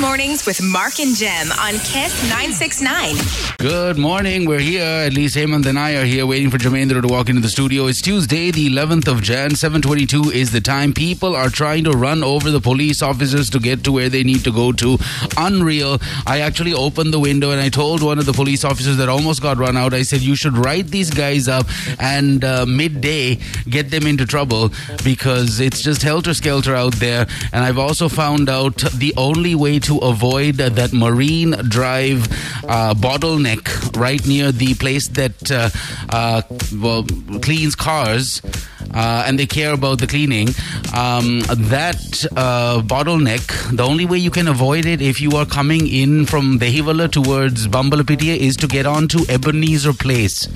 Mornings with Mark and Jem on Kiss 969. Good morning. We're here. At least Hemant and I are here waiting for Jamendra to walk into the studio. It's Tuesday, the 11th of Jan. 722 is the time. People are trying to run over the police officers to get to where they need to go to. Unreal. I actually opened the window and I told one of the police officers that almost got run out, I said, you should write these guys up and uh, midday get them into trouble because it's just helter skelter out there. And I've also found out the only way to avoid that Marine Drive uh, bottleneck right near the place that uh, uh, well cleans cars. Uh, and they care about the cleaning. Um, that uh, bottleneck, the only way you can avoid it if you are coming in from Dehiwala towards Bambalapitiya is to get onto Ebenezer Place.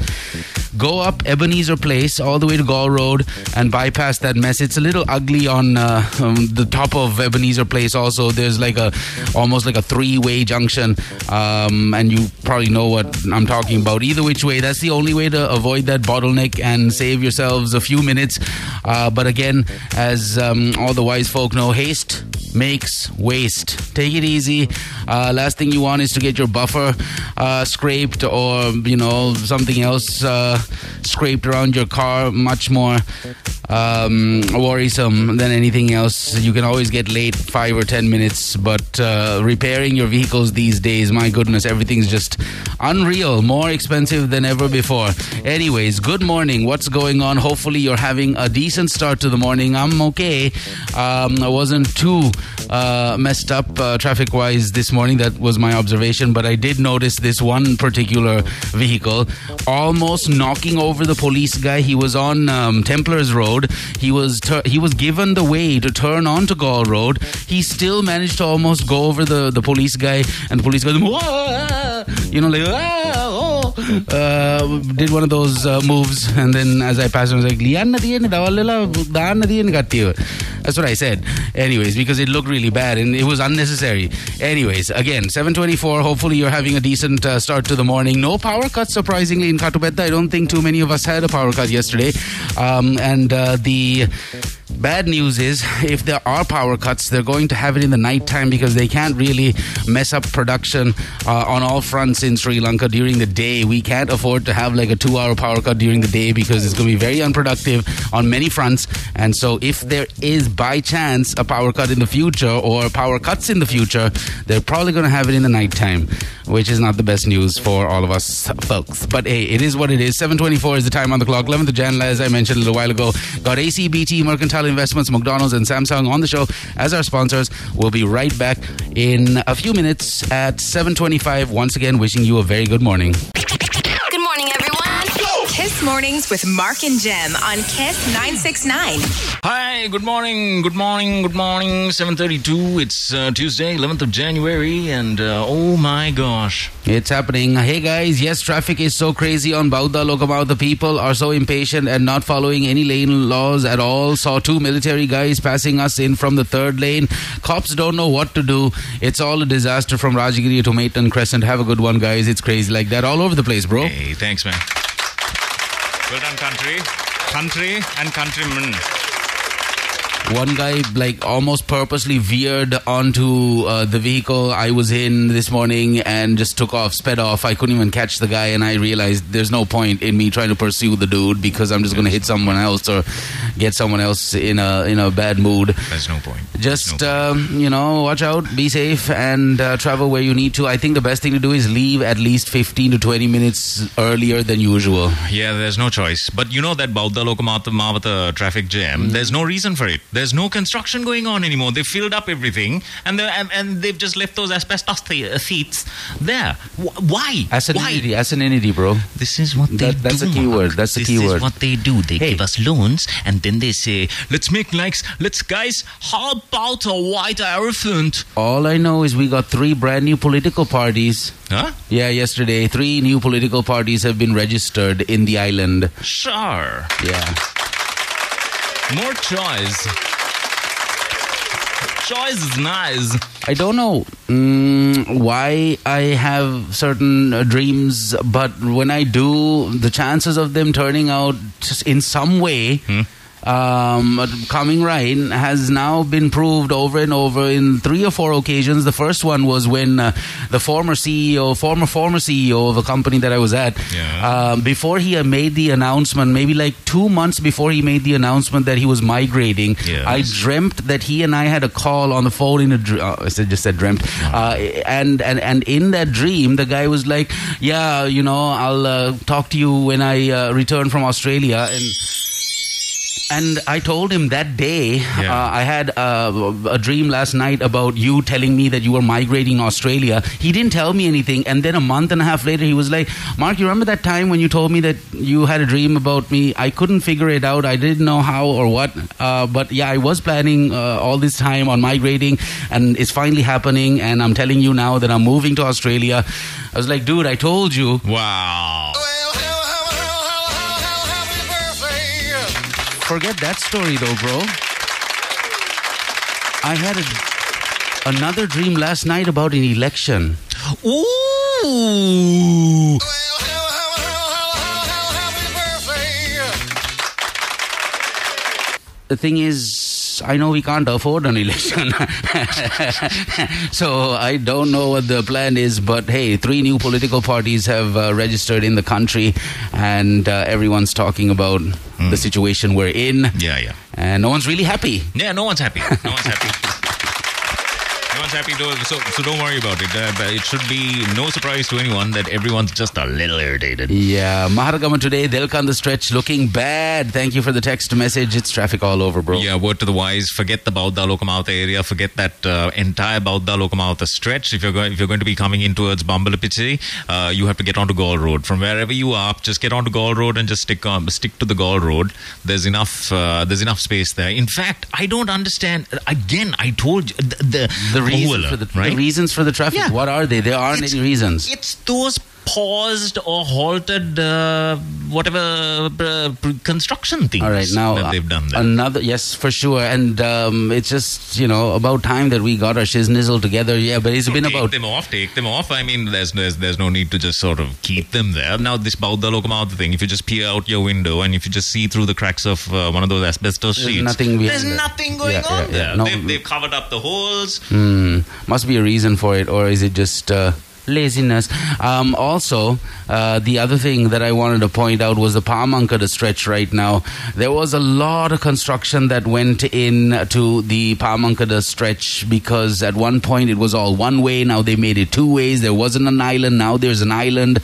Go up Ebenezer Place all the way to Galle Road and bypass that mess. It's a little ugly on uh, um, the top of Ebenezer Place. Also, there's like a almost like a three-way junction, um, and you probably know what I'm talking about. Either which way, that's the only way to avoid that bottleneck and save yourselves a few minutes. Uh, but again, as um, all the wise folk know, haste makes waste. Take it easy. Uh, last thing you want is to get your buffer uh, scraped or you know something else uh, scraped around your car. Much more um, worrisome than anything else. You can always get late five or ten minutes, but uh, repairing your vehicles these days, my goodness, everything's just unreal. More expensive than ever before. Anyways, good morning. What's going on? Hopefully, you're having a decent start to the morning. I'm okay. Um, I wasn't too uh, messed up uh, traffic wise this morning. That was my observation, but I did notice this one particular vehicle almost knocking over the police guy. He was on um, Templars Road. He was tur- he was given the way to turn onto Galle Road. He still managed to almost go over the, the police guy, and the police guy, you know, like "Ah, oh," uh, did one of those uh, moves, and then as I passed, him, I was like. That's what I said. Anyways, because it looked really bad and it was unnecessary. Anyways, again, 724. Hopefully, you're having a decent uh, start to the morning. No power cuts, surprisingly, in Katubedda. I don't think too many of us had a power cut yesterday. Um, and uh, the bad news is if there are power cuts, they're going to have it in the nighttime because they can't really mess up production uh, on all fronts in Sri Lanka during the day. We can't afford to have like a two hour power cut during the day because it's going to be very unproductive on many fronts. And so, if there is by chance a power cut in the future or power cuts in the future, they're probably going to have it in the nighttime, which is not the best news for all of us folks. But hey, it is what it is. 724 is the time on the clock. 11th of Jan, as I mentioned a little while ago, got ACBT, Mercantile Investments, McDonald's, and Samsung on the show as our sponsors. We'll be right back in a few minutes at 725. Once again, wishing you a very good morning. Good morning, everyone. Kiss Mornings with Mark and Jem on Kiss 969. Hi, good morning, good morning, good morning. 732, it's uh, Tuesday, 11th of January, and uh, oh my gosh. It's happening. Hey guys, yes, traffic is so crazy on Bauda Lokamau. The people are so impatient and not following any lane laws at all. Saw two military guys passing us in from the third lane. Cops don't know what to do. It's all a disaster from Rajagiri to Maitland Crescent. Have a good one, guys. It's crazy like that all over the place, bro. Hey, thanks, man. Well done, country. Country and countrymen. One guy like almost purposely veered onto uh, the vehicle I was in this morning and just took off, sped off. I couldn't even catch the guy, and I realized there's no point in me trying to pursue the dude because I'm just going to hit someone else or get someone else in a in a bad mood. There's no point. Just no um, you know, watch out, be safe, and uh, travel where you need to. I think the best thing to do is leave at least 15 to 20 minutes earlier than usual. Yeah, there's no choice. But you know that Bauda Lokamata Mavata traffic jam, Mm. there's no reason for it. There's no construction going on anymore. They've filled up everything and, and, and they've just left those asbestos th- uh, seats there. Wh- why? Acidity, Why? entity, bro. This is what they That- that's do. the key Mark. word. That's the this key is what they do. They Hey. give us loans, and then they say, "Let's make likes. Let's guys. How about a white elephant?" All I know is we got three brand new political parties. Huh? Yeah, yesterday, three new political parties have been registered in the island. Sure. Yeah. More choice. Choice is nice. I don't know mm, why I have certain uh, dreams, but when I do, the chances of them turning out in some way um, coming right has now been proved over and over in three or four occasions. The first one was when uh, the former CEO, former former CEO of a company that I was at, Yeah. um, before he had made the announcement, maybe like two months before he made the announcement that he was migrating, Yes. I dreamt that he and I had a call on the phone in a dream. Uh, I said- just said dreamt, uh, and and and in that dream, the guy was like, "Yeah, you know, I'll uh, talk to you when I uh, return from Australia." And and I told him that day, Yeah. uh, I had uh, a dream last night about you telling me that you were migrating to Australia. He didn't tell me anything. And then a month and a half later, he was like, Mark, you remember that time when you told me that you had a dream about me? I couldn't figure it out. I didn't know how or what. Uh, but yeah, I was planning uh, all this time on migrating, and it's finally happening. And I'm telling you now that I'm moving to Australia. I was like, dude, I told you. Wow. Forget that story though, bro. I had a, another dream last night about an election. Ooh. The thing is, I know we can't afford an election. so I don't know what the plan is, but hey, three new political parties have uh, registered in the country, and uh, everyone's talking about the situation we're in, Yeah, yeah. and no one's really happy. Yeah, no one's happy. No one's happy. No one's happy, though, so, so don't worry about it. Uh, but it should be no surprise to anyone that everyone's just a little irritated. Yeah, Maharagama today, Delkanda stretch looking bad. Thank you for the text message. It's traffic all over, bro. Yeah, word to the wise. Forget the Bauddhaloka Mawatha area. Forget that uh, entire Bauddhaloka Mawatha stretch. If you're going, if you're going to be coming in towards Bambalapichi, uh, you have to get onto Galle Road. From wherever you are, just get onto Galle Road and just stick on, stick to the Galle Road. There's enough. Uh, there's enough space there. In fact, I don't understand. Again, I told you the the, The reason Bahula, for the, right? the reasons for the traffic. Yeah. What are they? There aren't It's- any reasons. It's those paused or halted uh, whatever uh, construction things All right, now that they've done there. another yes for sure, and um, it's just you know about time that we got our shiznizzle together. Yeah, but it's been take about them off, take them off. I mean, there's, there's there's no need to just sort of keep them there. Now, this Bauddhaloka Mawatha thing, if you just peer out your window and if you just see through the cracks of uh, one of those asbestos There's sheets, nothing there's nothing going Yeah, on yeah, yeah. there. No- they've, they've covered up the holes. Hmm, must be a reason for it, or is it just uh, laziness? Um, also, uh, the other thing that I wanted to point out was the Pamankada stretch right now. There was a lot of construction that went in to the Pamankada stretch because at one point it was all one way. Now they made it two ways. There wasn't an island. Now there's an island.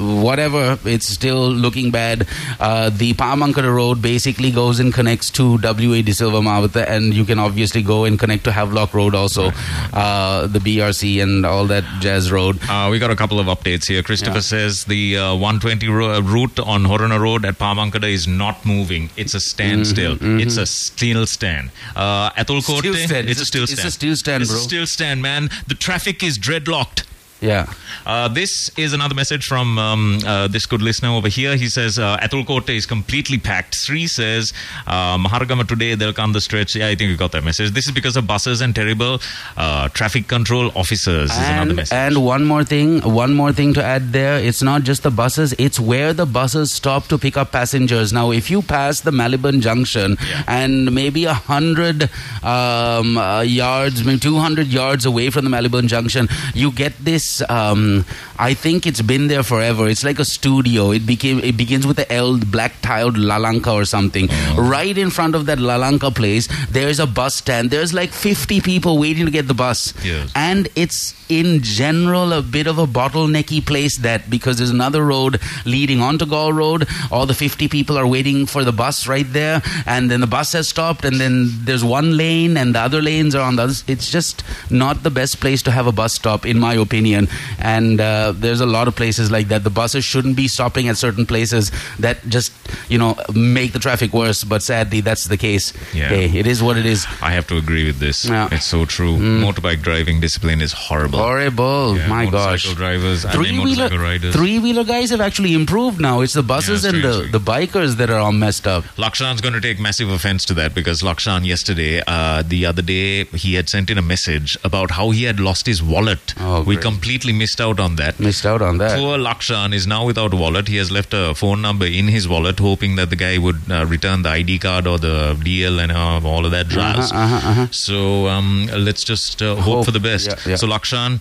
Whatever, it's still looking bad. Uh, the Pamankada road basically goes and connects to WA De Silva Mavata, and you can obviously go and connect to Havelock Road also, uh, the BRC and all that jazz road. Uh, we got a couple of updates here. Christopher Yeah. says the uh, 120 ro- uh, route on Horana Road at Pamankada is not moving. It's a standstill. It's a still stand. Uh, Atul Mm-hmm, stand. it's, It's a still it's a stand. still stand, It's a bro. still stand, man. The traffic is dreadlocked. Yeah. Uh, this is another message from um, uh, this good listener over here. He says uh, Ethul Kotte is completely packed. Sri says uh, Maharagama today they'll come the stretch. Yeah, I think you got that message. This is because of buses and terrible uh, traffic control officers. Is another And, message. and one more thing, one more thing to add there. It's not just the buses; it's where the buses stop to pick up passengers. Now, if you pass the Maliban Junction Yeah. and maybe a hundred um, uh, yards, maybe two hundred yards away from the Maliban Junction, you get this. Um, I think it's been there forever. It's like a studio. It became. It begins with the L black tiled Lalanka or something. Right in front of that Lalanka place, there's a bus stand. There's like fifty people waiting to get the bus Yes. and it's in general a bit of a bottlenecky place that because there's another road leading onto Galle Road, all the 50 people are waiting for the bus right there, and then the bus has stopped, and then there's one lane, and the other lanes are on the other. It's just not the best place to have a bus stop, in my opinion. And uh, there's a lot of places like that. The buses shouldn't be stopping at certain places that just, you know, make the traffic worse. But sadly, that's the case. Yeah. Hey, it is what it is. I have to agree with this. Yeah. It's so true. Motorbike driving discipline is horrible. Horrible. Yeah, My gosh. drivers Three wheeler, motorcycle riders. three wheeler guys have actually improved now. It's the buses Yeah, and the, the bikers that are all messed up. Lakshan's going to take massive offense to that because Lakshan yesterday, uh, the other day, he had sent in a message about how he had lost his wallet. Oh, we completely completely missed out on that. Missed out on that. Poor Lakshan is now without wallet. He has left a phone number in his wallet, hoping that the guy would uh, return the ID card or the DL and uh, all of that jazz. Uh-huh, uh-huh, uh-huh. So um, let's just uh, hope, Hope. for the best. Yeah, yeah. So Lakshan,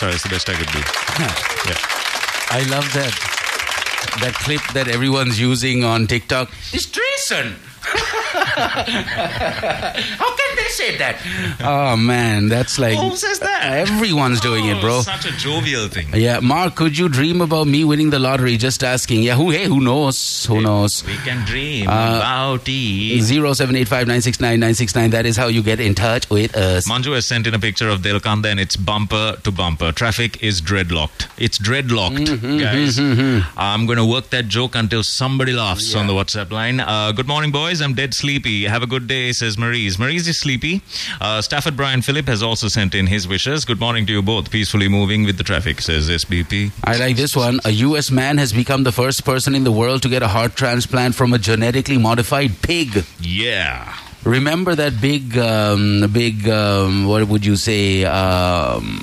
sorry, it's the best I could do. yeah. I love that that clip that everyone's using on TikTok. It's treason. How can they say that? Oh man, that's like Who says that? everyone's doing it, bro. Oh, Such a jovial thing. Yeah, Mark, could you dream about me winning the lottery? Just asking. Yeah, who? Hey, who knows? Who knows? We can dream Uh, about it. Zero seven eight five nine six nine nine six nine. That is how you get in touch with us. Manju has sent in a picture of Delkanda and it's bumper to bumper. Traffic is dreadlocked. It's dreadlocked, Mm-hmm, guys. I'm going to work that joke until somebody laughs on the WhatsApp line. Uh, good morning, boys. I'm dead sleepy. Have a good day, says Maurice. Maurice is sleepy. Uh, Stafford Brian Phillip has also sent in his wishes. Good morning to you both. Peacefully moving with the traffic, says SBP. I like this one. A U.S. man has become the first person in the world to get a heart transplant from a genetically modified pig. Yeah. Remember that big, um, big, um, what would you say? Um,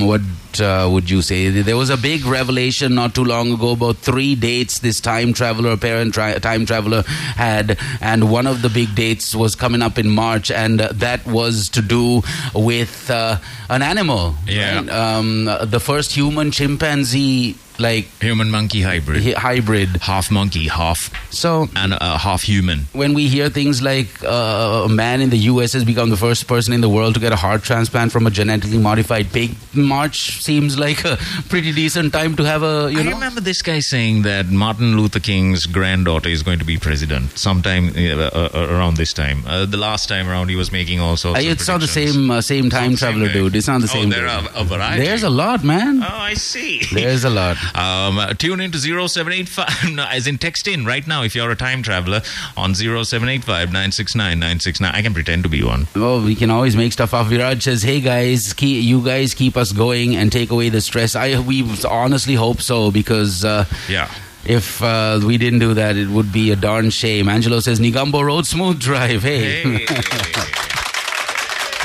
what uh, would you say? There was a big revelation not too long ago about three dates this time traveler, parent tri- time traveler had, and one of the big dates was coming up in March, and uh, that was to do with uh, an animal. Yeah. right? Um, the first human chimpanzee like Human monkey hybrid. hy- hybrid. Half monkey, half So and uh, half human. when we hear things like uh, a man in the U.S. has become the first person in the world to get a heart transplant from a genetically modified pig, March seems like a pretty decent time to have a you I know. remember this guy saying that Martin Luther King's granddaughter is going to be president sometime uh, uh, around this time. Uh, the last time around, he was making all sorts. Uh, of it's not the same uh, same time the same traveler dude. It's not the Oh, same. there dude. are a variety. There's a lot, man. Oh, I see. There's a lot. Um, tune in to 0785, no, as in text in right now if you're a time traveler on 0785 969 969. I can pretend to be one. Well, we can always make stuff up. Viraj says, "Hey guys, keep, you guys keep us going and take away the stress." I we honestly hope so because. Uh, Yeah. If uh, we didn't do that, it would be a darn shame. Angelo says, Negombo Road, smooth drive. Hey. Hey.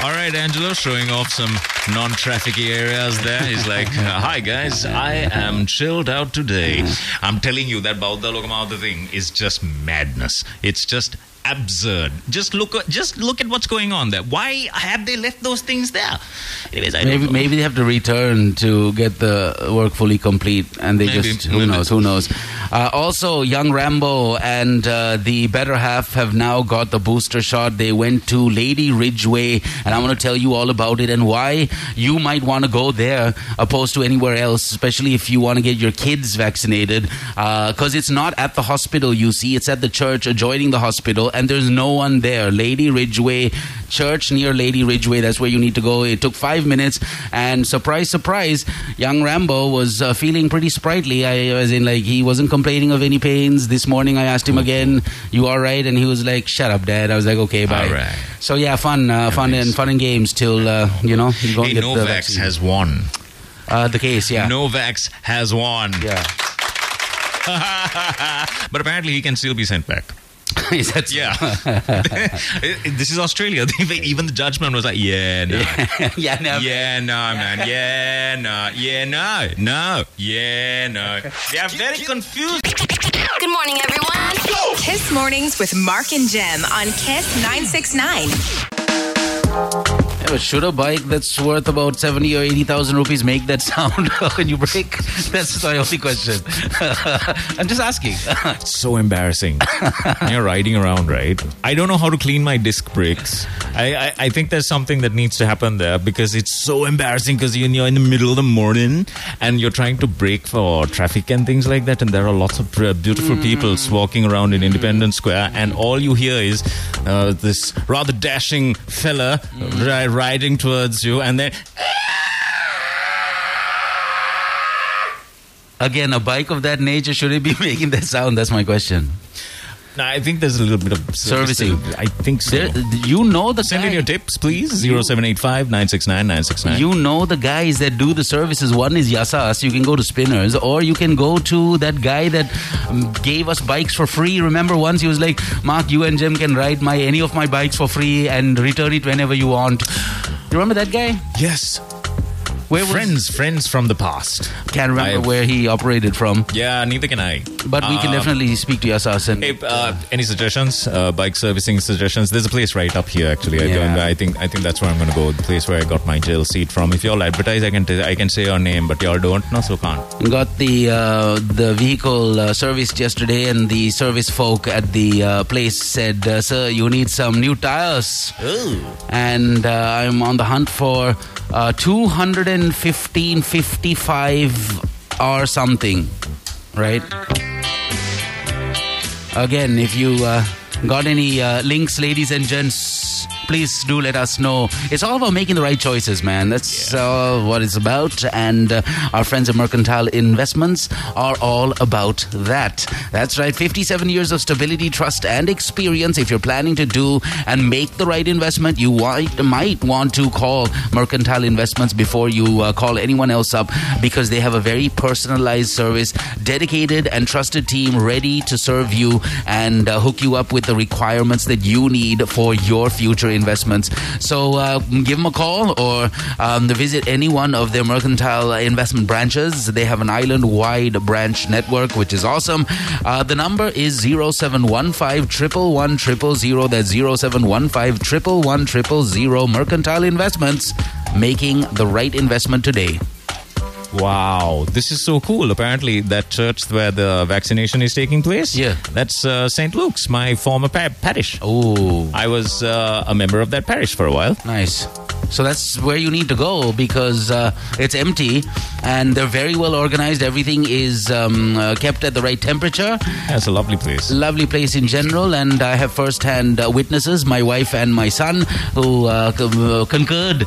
All right, Angelo, showing off some non-trafficy areas there. He's like, uh, "Hi guys, I am chilled out today." I'm telling you that Bauddhaloka Mawatha thing is just madness. It's just absurd. Just look, at, just look at what's going on there. Why have they left those things there? Anyways, I Maybe maybe they have to return to get the work fully complete, and they Maybe. just who Maybe. knows who knows. Uh, also, young Rambo and uh, the better half have now got the booster shot. They went to Lady Ridgeway, and I'm going to tell you all about it and why you might want to go there opposed to anywhere else, especially if you want to get your kids vaccinated. Because it's not at the hospital, you see, it's at the church adjoining the hospital, and there's no one there. Lady Ridgeway Church near Lady Ridgeway, that's where you need to go. It took five minutes, and surprise, surprise, young Rambo was uh, feeling pretty sprightly. I was in like he wasn't complaining of any pains. This morning I asked him again, "You all right?" And he was like, "Shut up, Dad." I was like, "Okay, bye." All right. So yeah, fun, uh, fun and fun and games till uh, you know you go and Hey, get the Novax vaccine. has won. uh, the case. Yeah, Novax has won. yeah. but apparently he can still be sent back. Is that so? Yeah. this is Australia. Even the judgment was like, yeah, no. yeah, no. Yeah, no, man. Yeah, no. Yeah, no. No. Yeah, no. They are very confused. Good morning, everyone. Kiss Mornings with Mark and Jem on Kiss 969. Yeah, should a bike that's worth about 70 or 80,000 rupees make that sound when you brake? That's my only question. I'm just asking. so embarrassing. You're riding around, right? I don't know how to clean my disc brakes. I, I, I think there's something that needs to happen there because it's so embarrassing because you're in the middle of the morning and you're trying to brake for traffic and things like that. And there are lots of beautiful people walking around in Independence Square, and all you hear is uh, this rather dashing fella ri- riding towards you, and then Again, a bike of that nature, should it be making that sound? That's my question. No, I think there's a little bit of service Servicing. I think so. There, you know the Send in your tips, please. 0785 969 969. You know the guys that do the services. One is Yasas. You can go to Spinners, or you can go to that guy that um, gave us bikes for free. Remember once he was like, "Mark, you and Jim can ride my any of my bikes for free and return it whenever you want." You remember that guy? Yes. Where friends, friends from the past. Can't remember I've- where he operated from, Yeah, neither can I. but we can Uh, definitely speak to Yasas and. Hey, uh, any suggestions? Uh, bike servicing suggestions? There's a place right up here. Actually, I, Yeah. I think I think that's where I'm going to go. The place where I got my jail seat from. If y'all advertise, I can t- I can say your name, but y'all don't. No, so can't. got the uh, the vehicle uh, serviced yesterday, and the service folk at the uh, place said, uh, "Sir, you need some new tires." Ooh. And uh, I'm on the hunt for uh, 215.55 or something, right? Again, if you uh, got any uh, links, ladies and gents, please do let us know. It's all about making the right choices, man. That's uh, what it's about. And uh, our friends at Mercantile Investments are all about that. That's right. 57 years of stability, trust, and experience. If you're planning to do and make the right investment, you might, might want to call Mercantile Investments before you uh, call anyone else up because they have a very personalized service, dedicated and trusted team ready to serve you and uh, hook you up with the requirements that you need for your future investments. So uh, give them a call or um, visit any one of their Mercantile investment branches. They have an island wide branch network, which is awesome. Uh, the number is 0715 111 000. That's 0715 111 000. Mercantile Investments, making the right investment today. Wow, this is so cool. Apparently, that church where the vaccination is taking place, Yeah. that's uh, St. Luke's, my former pa- parish. Oh, I was uh, a member of that parish for a while. Nice. So that's where you need to go because uh, it's empty and they're very well organized. Everything is um, uh, kept at the right temperature. That's a lovely place. Lovely place in general, and I have first-hand uh, witnesses, my wife and my son, who uh, co- concurred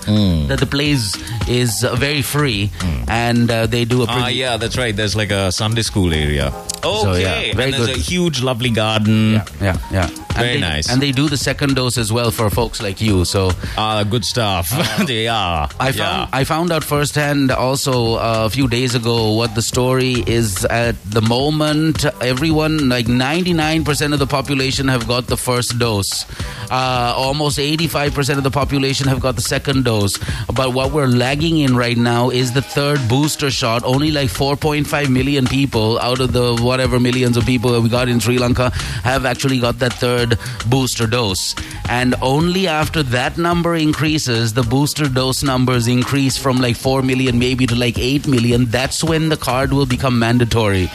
that the place is uh, very free, and uh, they do a pretty Ah, yeah, that's right. There's like a Sunday school area. Okay, yeah, very and there's good. a huge, lovely garden. yeah, yeah, yeah. And Very they- nice. And they do the second dose as well for folks like you. So Ah, good stuff. they are. I found I found out firsthand also uh, a few days ago what the story is. At the moment, everyone like ninety nine percent of the population have got the first dose. Uh, almost eighty five percent of the population have got the second dose. But what we're lagging in right now is the third booster shot. Only like four point five million people out of the whatever millions of people that we got in Sri Lanka have actually got that third booster dose. And only after that number increases, the booster dose numbers increase from like 4 million maybe to like 8 million. That's when the card will become mandatory.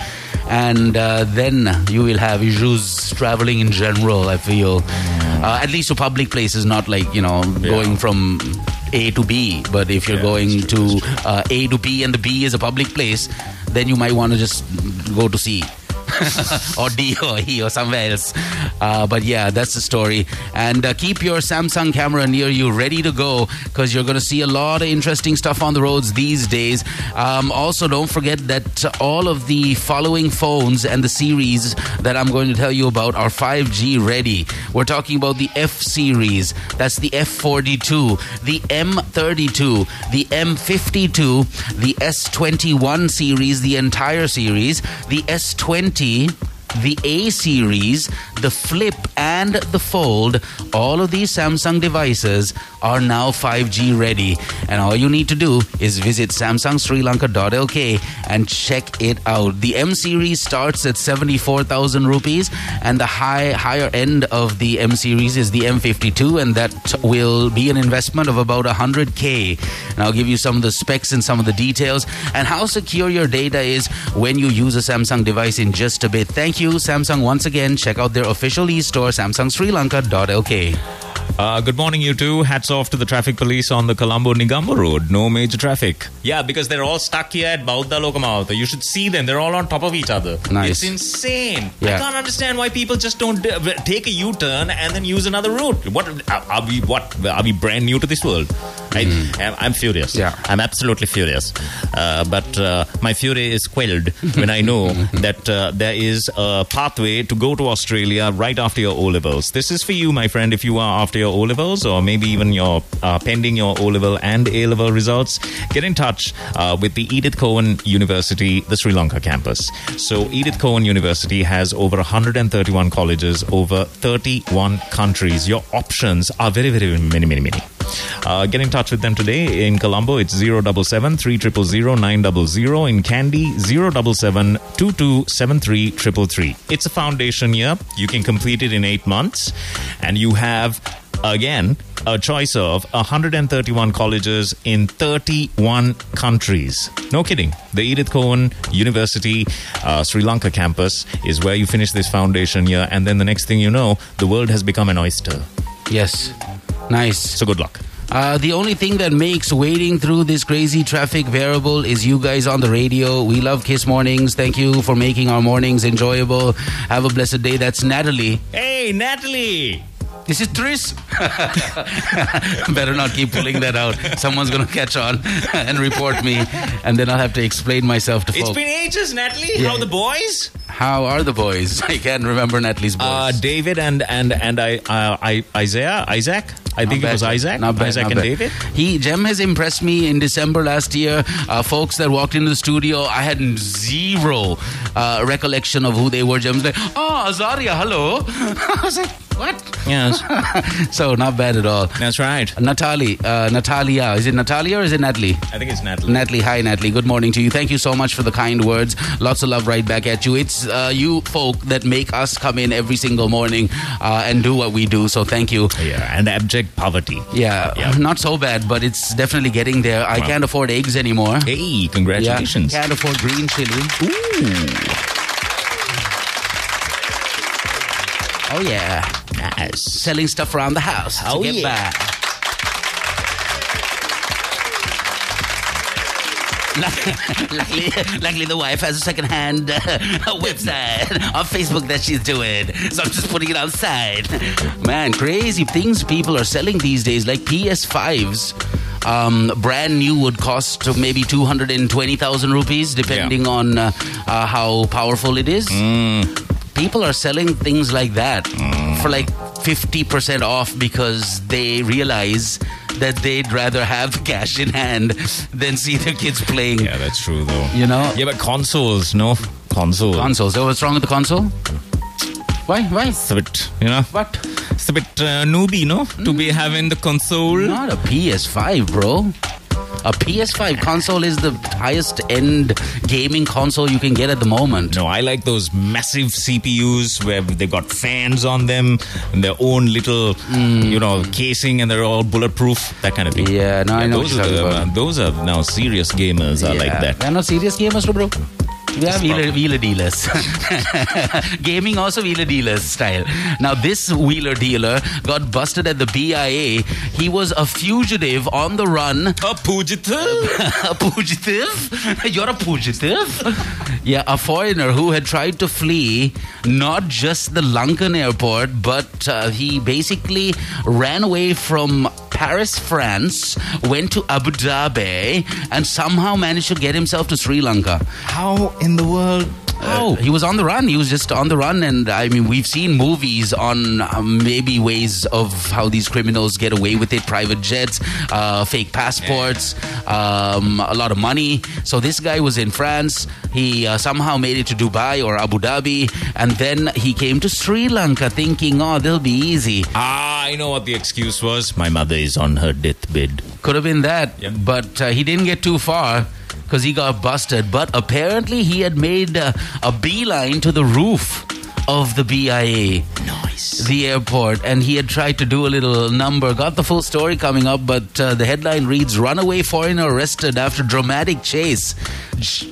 And uh, then you will have issues traveling in general, I feel. Uh, at least to public places, not like, you know, going from A to B. But if you're Yeah, going true, to uh, A to B and the B is a public place, then you might want to just go to C. or D or E or somewhere else. Uh, but yeah, that's the story. And uh, keep your Samsung camera near you, ready to go, because you're going to see a lot of interesting stuff on the roads these days. Um, also, don't forget that all of the following phones and the series that I'm going to tell you about are 5G ready. We're talking about the F series, that's the F42, the M32, the M52, the S21 series, the entire series, the S20 guarantee the A series, the Flip, and the Fold, all of these Samsung devices are now 5G ready. And all you need to do is visit samsungsrilanka.lk and check it out. The M series starts at 74,000 rupees, and the high higher end of the M series is the M52, and that will be an investment of about 100k. And I'll give you some of the specs and some of the details and how secure your data is when you use a Samsung device in just a bit. Thank you, Samsung, once again. Check out their official e-store, samsungsrilanka.lk. Uh, good morning, you two. Hats off to the traffic police on the Colombo Negombo Road. No major traffic. Yeah, because they're all stuck here at Bauddhaloka Mawatha. You should see them. They're all on top of each other. Nice. It's insane. I can't understand why people just don't uh, take a U-turn and then use another route. What are, are we? What are we brand new to this world? I, I'm, I'm furious. Yeah. I'm absolutely furious. Uh, but uh, my fury is quelled when I know that uh, there is a pathway to go to Australia right after your O levels. This is for you, my friend, if you are after your O levels or maybe even your uh, pending your O level and A level results. Get in touch uh, with the Edith Cowan University, the Sri Lanka campus. So, Edith Cowan University has over 131 colleges, over 31 countries. Your options are very, very many, many, many. Uh, get in touch with them today. In Colombo, it's 077 3000 900. In Kandy, 077 2273 It's a foundation year. You can complete it in eight months. And you have, again, a choice of 131 colleges in 31 countries. No kidding. The Edith Cowan University uh, Sri Lanka campus is where you finish this foundation year. And then the next thing you know, the world has become an oyster. Yes. Nice. So good luck. Uh, the only thing that makes waiting through this crazy traffic bearable is you guys on the radio. We love Kiss Mornings. Thank you for making our mornings enjoyable. Have a blessed day. That's Natalie. Hey, Natalie! This is Tris. Better not keep pulling that out. Someone's going to catch on and report me, and then I'll have to explain myself to folks. It's been ages, Natalie. Yeah. How the boys? How are the boys? I can't remember Natalie's boys. Uh, David and and and I, uh, I Isaiah Isaac. I think it was Isaac. Not bad, Isaac not and bad. David. He Jem has impressed me in December last year. Uh, folks that walked into the studio, I had zero uh, recollection of who they were. Jem's like, oh, Azaria, hello. I was like, what? Yes, so not bad at all. that's right. Natalie, uh, Natalia, is it Natalia or is it Natalie? I think it's Natalie. Natalie, hi Natalie. Good morning to you. Thank you so much for the kind words. Lots of love right back at you. It's uh, you folk that make us come in every single morning uh, and do what we do. So thank you. yeah, and abject poverty. Yeah, Yeah. not so bad, but it's definitely getting there. I Wow. can't afford eggs anymore. Hey, congratulations. Yeah, can't afford green chili. Oh yeah, Nice. selling stuff around the house to Oh, get yeah. by. luckily, luckily, the wife has a second-hand uh, website on Facebook that she's doing, so I'm just putting it outside. Man, crazy things people are selling these days, like PS5s. Um, brand new would cost maybe 220,000 rupees, depending on uh, uh, how powerful it is. People are selling things like that for like 50% off because they realize that they'd rather have cash in hand than see their kids playing Yeah, that's true though. You know? Yeah, but consoles, no console. consoles. So what's wrong with the console? Why? Why? it's a bit, you know, What? it's a bit uh, newbie, no, to be having the console. Not a PS5, bro. A PS5 console is the highest end gaming console you can get at the moment. No, I like those massive CPUs where they've got fans on them and their own little, mm. you know, casing and they're all bulletproof. That kind of thing. Yeah, no, I know what those you're are the, about. those are now serious gamers are like that. They're not serious gamers, bro. Are wheeler, wheeler dealers. Gaming also wheeler dealers style. Now, this wheeler dealer got busted at the BIA. He was a fugitive on the run. A fugitive? a fugitive? You're a fugitive? yeah, a foreigner who had tried to flee not just the Lankan airport, but uh, he basically ran away from Paris, France, went to Abu Dhabi, and somehow managed to get himself to Sri Lanka. How in the world? Oh, he was on the run. He was just on the run, and I mean, we've seen movies on um, maybe ways of how these criminals get away with it: private jets, uh, fake passports, um, a lot of money. So this guy was in France. He uh, somehow made it to Dubai or Abu Dhabi, and then he came to Sri Lanka, thinking, "Oh, they'll be easy." Ah, I know what the excuse was. My mother is on her deathbed. Could have been that, but uh, he didn't get too far because he got busted. But apparently, he had made uh, a beeline to the roof of the BIA, Nice. The airport, and he had tried to do a little number. Got the full story coming up, but uh, the headline reads Runaway foreigner arrested after dramatic chase.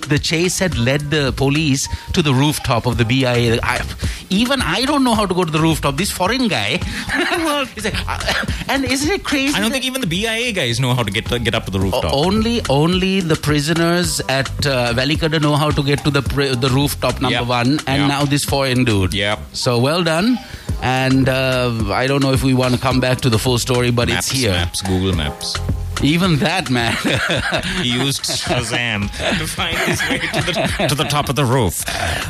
The chase had led the police to the rooftop of the BIA. I, even I don't know how to go to the rooftop. This foreign guy. Like, uh, and isn't it crazy? I don't think even the BIA guys know how to get get up to the rooftop. Only, only the prisoners at uh, Welikada know how to get to the the rooftop number Yep. one, and Yep. now this foreign dude. Yep. So well done. And uh, I don't know if we want to come back to the full story, but Maps, it's here. Maps, Google Maps. Even that, man. he used Shazam to find his way to the, to the top of the roof.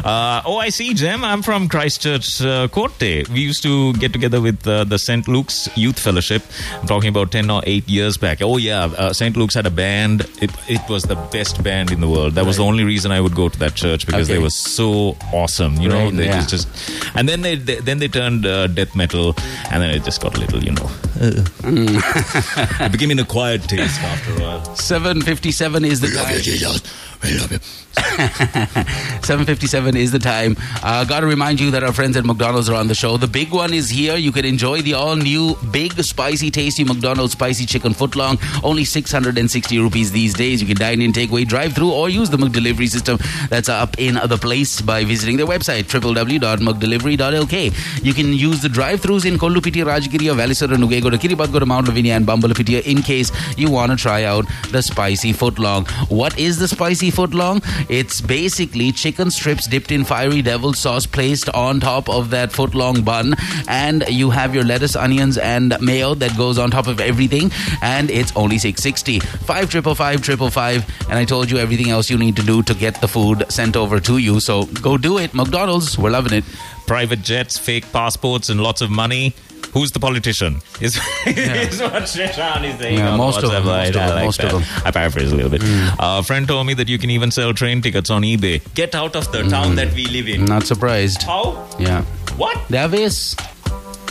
Uh, oh, I see, Jim. I'm from Christchurch, uh, Corte. We used to get together with uh, the St. Luke's Youth Fellowship. I'm talking about 10 or 8 years back. Oh, yeah. Uh, St. Luke's had a band. It, it was the best band in the world. That was the only reason I would go to that church because Okay. they were so awesome. You know, Right, they yeah. just, just. And then they, they then they turned uh, death metal, and then it just got a little, you know. Uh, it became an acquired taste after a while. 757 is the time. 757 is the time. Uh, Got to remind you that our friends at McDonald's are on the show. The big one is here. You can enjoy the all new, big, spicy, tasty McDonald's spicy chicken footlong. Only 660 rupees these days. You can dine in, take away, drive through, or use the McDelivery system that's up in the place by visiting their website www.mcdelivery.lk. You can use the drive throughs in Kollupiti, Rajgiri, Welisara, Nugego, Kiribati, Mount Lavinia, and Bambalapitiya in case you want to try out the spicy footlong. What is the spicy footlong? It's basically chicken strips dipped in fiery devil sauce placed on top of that foot long bun, and you have your lettuce, onions, and mayo that goes on top of everything, and it's only 660. Five triple five triple five, and I told you everything else you need to do to get the food sent over to you. So go do it. McDonald's, we're loving it. Private jets, fake passports, and lots of money. Who's the politician? Is, is what Sheshan is saying. Yeah, most of them, most of I them, like most of them. I paraphrase a little bit. A friend told me that you can even sell train tickets on eBay. Get out of the town hmm. that we live in. Not surprised. How? Yeah. What? Davis.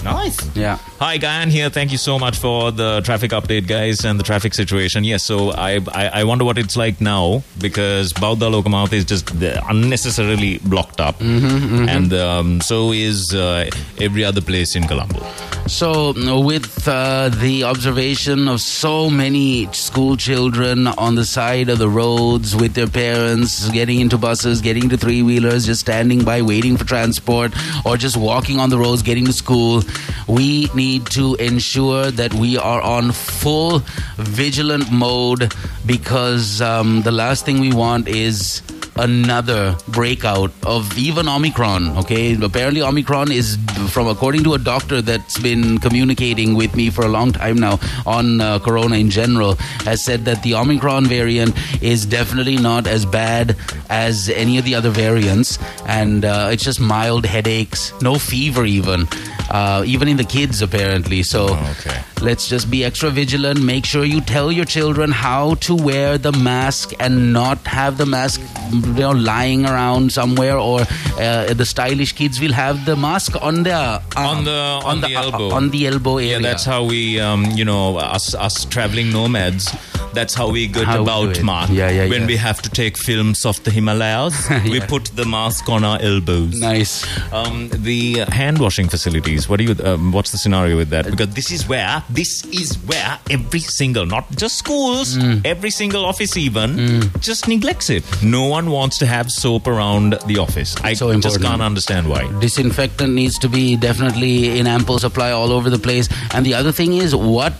Nice. Yeah. Hi, Gayan here. Thank you so much for the traffic update, guys, and the traffic situation. Yes, so I I, I wonder what it's like now because Bauda Lokamouth is just uh, unnecessarily blocked up, Mm-hmm, and um, so is uh, every other place in Colombo. So, with uh, the observation of so many school children on the side of the roads with their parents, getting into buses, getting into three wheelers, just standing by waiting for transport, or just walking on the roads getting to school, we need to ensure that we are on full vigilant mode because um, the last thing we want is another breakout of even Omicron. Okay, apparently Omicron is from according to a doctor that's been communicating with me for a long time now on uh, Corona in general has said that the Omicron variant is definitely not as bad as any of the other variants, and uh, it's just mild headaches, no fever even. Uh, even in the kids, apparently. So Okay. let's just be extra vigilant. Make sure you tell your children how to wear the mask and not have the mask, you know, lying around somewhere. Or uh, the stylish kids will have the mask on their arm, On the- on the elbow. on the elbow area. Yeah, that's how we, um, you know, us us traveling nomads. That's how we go How about. Mark. Yeah, yeah, When yeah. we have to take films of the Himalayas, we put the mask on our elbows. nice. Um, the hand washing facilities. What do you? Um, what's the scenario with that? Because this is where this is where every single, not just schools, Mm. every single office even just neglects it. No one wants to have soap around the office. I So just can't understand why. disinfectant needs to be definitely in ample supply all over the place and the other thing is what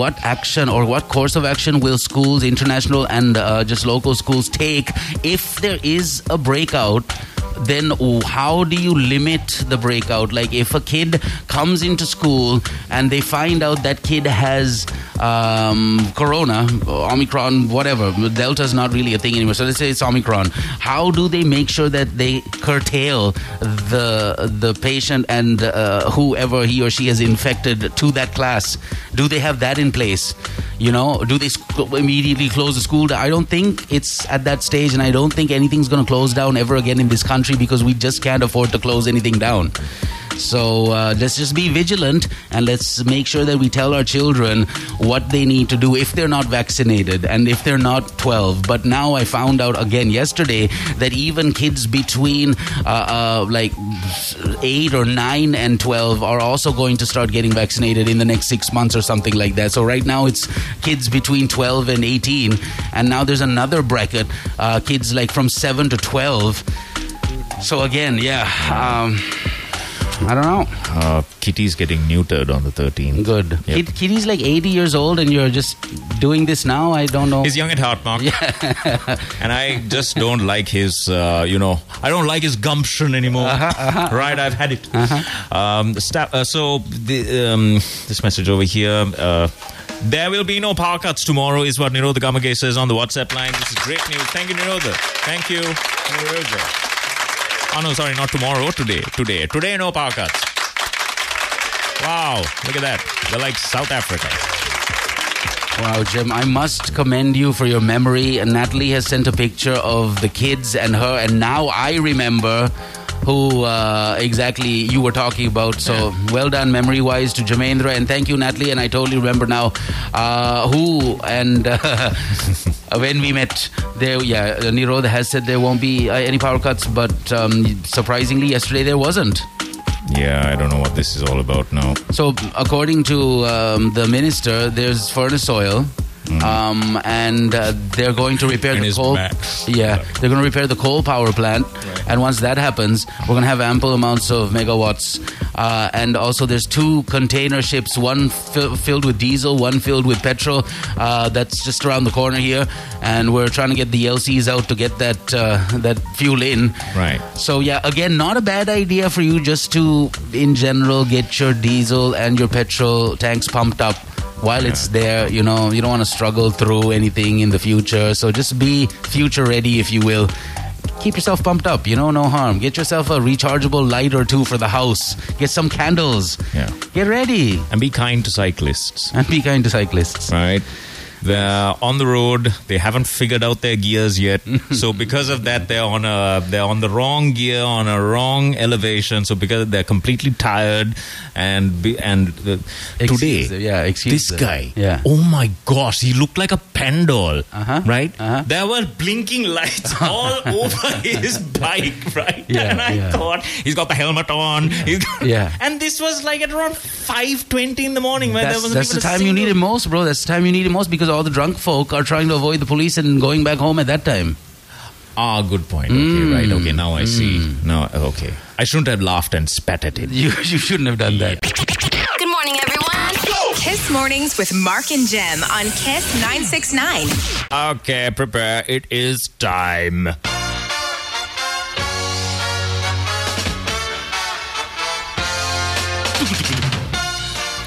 what action or what course of action will schools international and uh, just local schools take if there is a breakout then how do you limit the breakout? Like if a kid comes into school and they find out that kid has um, corona omicron whatever delta is not really a thing anymore. So let's say it's omicron. How do they make sure that they curtail the the patient and uh, whoever he or she has infected to that class? Do they have that in place? You know do they immediately close the school? I don't think it's at that stage and i don't think anything's going to close down ever again in this country because we just can't afford to close anything down so uh, let's just be vigilant and let's make sure that we tell our children what they need to do if they're not vaccinated and if they're not 12. But now I found out again yesterday that even kids between uh, uh, like 8 or 9 and 12 are also going to start getting vaccinated in the next six months or something like that. So right now it's kids between 12 and 18. And now there's another bracket, uh, kids like from 7 to 12. So again, yeah. Um, I don't know. Uh, Kitty's getting neutered on the 13th. Good. Yep. Kitty's like 80 years old and you're just doing this now? I don't know. He's young at heart, Mark. Yeah. and I just don't like his, uh, you know, I don't like his gumption anymore. Right, I've had it. Um, sta- uh, so, the, um, this message over here. Uh, There will be no power cuts tomorrow, is what Nirodha Gamage says on the WhatsApp line. This is great news. Thank you, Nirodha. Thank you, Nirodha. Oh, no, sorry, not tomorrow. Today. Today. Today, no power cuts. Wow, look at that. They're like South Africa. Wow, Jim, I must commend you for your memory. And Natalie has sent a picture of the kids and her, and now I remember who uh, exactly you were talking about. So well done, memory wise, to Jamendra, and thank you, Natalie. And I totally remember now uh, who and uh, when we met there. Yeah, Nirodha has said there won't be uh, any power cuts, but um, surprisingly, yesterday there wasn't. Yeah, I don't know what this is all about now. So, according to um, the minister, there's furnace oil. Um, and uh, they're going to repair And the coal. max. Yeah, they're going to repair the coal power plant, and once that happens, we're going to have ample amounts of megawatts. Uh, and also, there's two container ships, one fill filled with diesel, one filled with petrol. Uh, that's just around the corner here, and we're trying to get the LCs out to get that uh, that fuel in. Right. So yeah, again, not a bad idea for you just to, in general, get your diesel and your petrol tanks pumped up while it's there. You know, you don't want to struggle through anything in the future. So just be future ready, if you will. Keep yourself pumped up. You know, no harm. Get yourself a rechargeable light or two for the house. Get some candles. Yeah. Get ready And be kind to cyclists. and be kind to cyclists. right? They're on the road. They haven't figured out their gears yet. so because of that, they're on a they're on the wrong gear on a wrong elevation. So because they're completely tired and be, and Excuse today, yeah, this guy, yeah. oh my gosh, he looked like a pandol, Uh-huh, right? uh-huh. There were blinking lights all over his bike, right? Yeah, and I yeah. thought he's got the helmet on. He's got, Yeah. and this was like at around five twenty in the morning when there That's, was that's the time you need it most, bro. That's the time you need it most because all the drunk folk are trying to avoid the police and going back home at that time. Ah, good point. Okay, Mm. right. Okay, now I see. Now, okay. I shouldn't have laughed and spat at it. You, you shouldn't have done that. Good morning, everyone. Kiss Mornings with Mark and Jem on Kiss 969. Okay, prepare. It is time.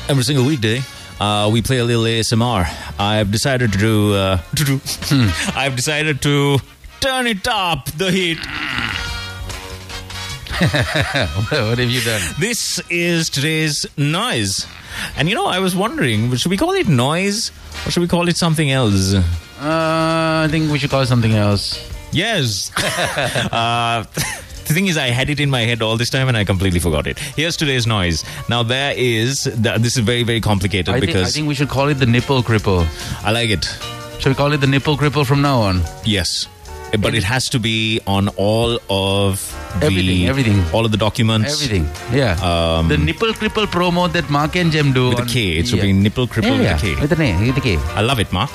Every single weekday, uh, we play a little ASMR. I've decided to do. Uh, to do. I've decided to turn it up the heat. what have you done? This is today's noise. And you know, I was wondering, should we call it noise or should we call it something else? Uh, I think we should call it something else. Yes. uh, the thing is, I had it in my head all this time and I completely forgot it. Here's today's noise. Now, there is, th- this is very, very complicated I think, I because think we should call it the nipple cripple. I like it. Should we call it the nipple cripple from now on? Yes. But it has to be on all of the, Everything, everything. all of the documents. Everything. Yeah. Um, the nipple cripple promo that Mark and Jem do. With a on- K. It should yeah. be nipple cripple yeah, with a yeah. K. With the name, with the K. I love it, Mark.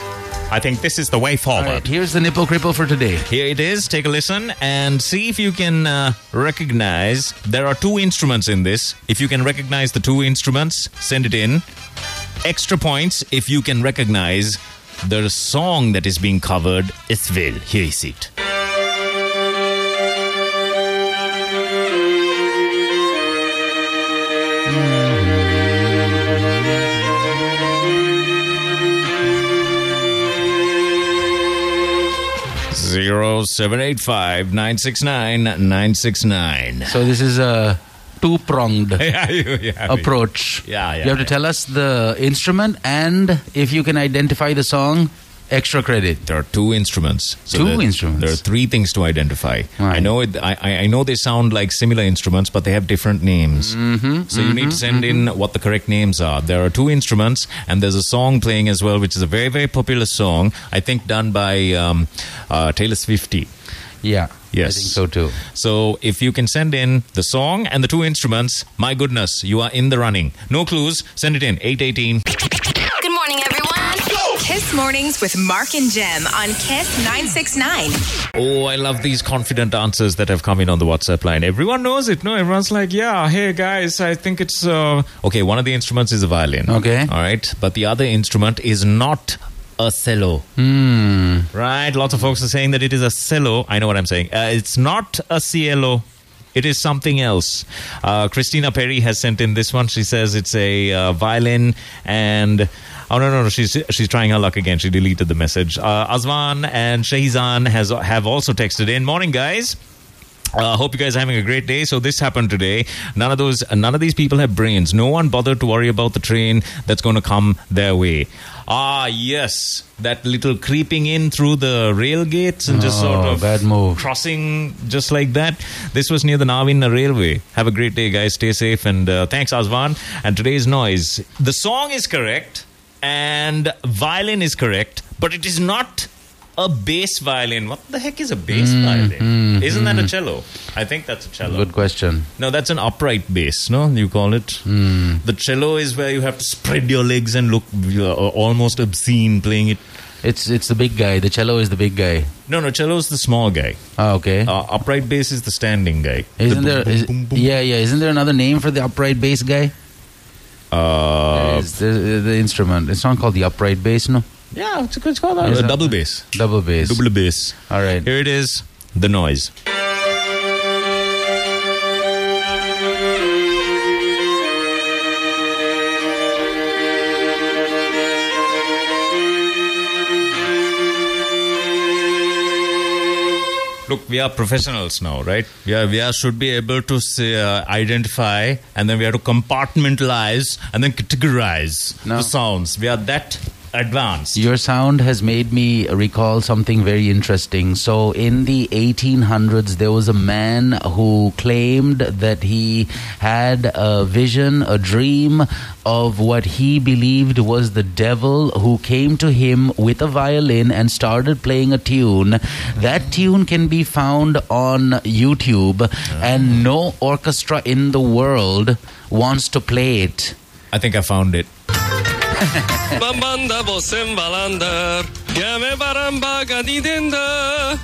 I think this is the way forward. right, here's the nipple cripple for today. Here it is. Take a listen and see if you can uh, recognize. There are two instruments in this. If you can recognize the two instruments, send it in. Extra points if you can recognize the song that is being covered as well. Here is it. Seven eight five nine six nine nine six nine. So this is a two pronged Yeah, yeah, approach. Yeah, yeah, You have to tell us the instrument and if you can identify the song, extra credit. There are two instruments. Two there- instruments. There are three things to identify. Right. I know it. I, I I know they sound like similar instruments, but they have different names. Mm-hmm, so you need to send in what the correct names are. There are two instruments, and there's a song playing as well, which is a very very popular song. I think done by um, uh, Taylor Swifty. Yeah. Yes. I think so too. So if you can send in the song and the two instruments, my goodness, you are in the running. No clues. Send it in. Eight eighteen. Good morning, everyone. Kiss Mornings with Mark and Jem on Kiss 969. Oh, I love these confident answers that have come in on the WhatsApp line. Everyone knows it. No, everyone's like, yeah, hey guys, I think it's. Uh... Okay, one of the instruments is a violin. Okay. All right. But the other instrument is not a cello. Hmm. Right? Lots of folks are saying that it is a cello. I know what I'm saying. Uh, it's not a cielo. It is something else. Uh, Christina Perry has sent in this one. She says it's a uh, violin and. Oh no no no! She's she's trying her luck again. She deleted the message. Uh, Azwan and Shahizan has have also texted in. Morning, guys. Uh, hope you guys are having a great day. So this happened today. None of those, none of these people have brains. No one bothered to worry about the train that's going to come their way. Ah, yes, that little creeping in through the rail gates and just sort Oh, of bad move. crossing just like that. This was near the Navin Railway. Have a great day, guys. Stay safe and uh, thanks, Azwan. And today's noise. The song is correct and violin is correct, but it is not a bass violin. What the heck is a bass mm-hmm. violin? Mm-hmm. Isn't that a cello? I think that's a cello. Good question. No, that's an upright bass, no? You call it? Mm. The cello is where you have to spread your legs and look almost obscene playing it. It's it's the big guy. The cello is the big guy. No, no, cello is the small guy. Oh, okay. Uh, upright bass is the standing guy. Isn't The there? boom, Is, boom, boom, boom. yeah, yeah. Isn't there another name for the upright bass guy? Uh, It's the, the instrument. It's not called the upright bass, no. yeah, it's, it's called Is a double bass. Double bass. Double bass. All right. Here it is, the noise. Look, we are professionals now, right? We are, we are should be able to say, uh, identify, and then we have to compartmentalize and then categorize No. the sounds. We are that advanced. Your sound has made me recall something very interesting. So, in the 1800s, there was a man who claimed that he had a vision, a dream of what he believed was the devil who came to him with a violin and started playing a tune. That tune can be found on YouTube, and ah. no orchestra in the world wants to play it. I think I found it. Bambanda bossen valander, Game baramba gadidenda,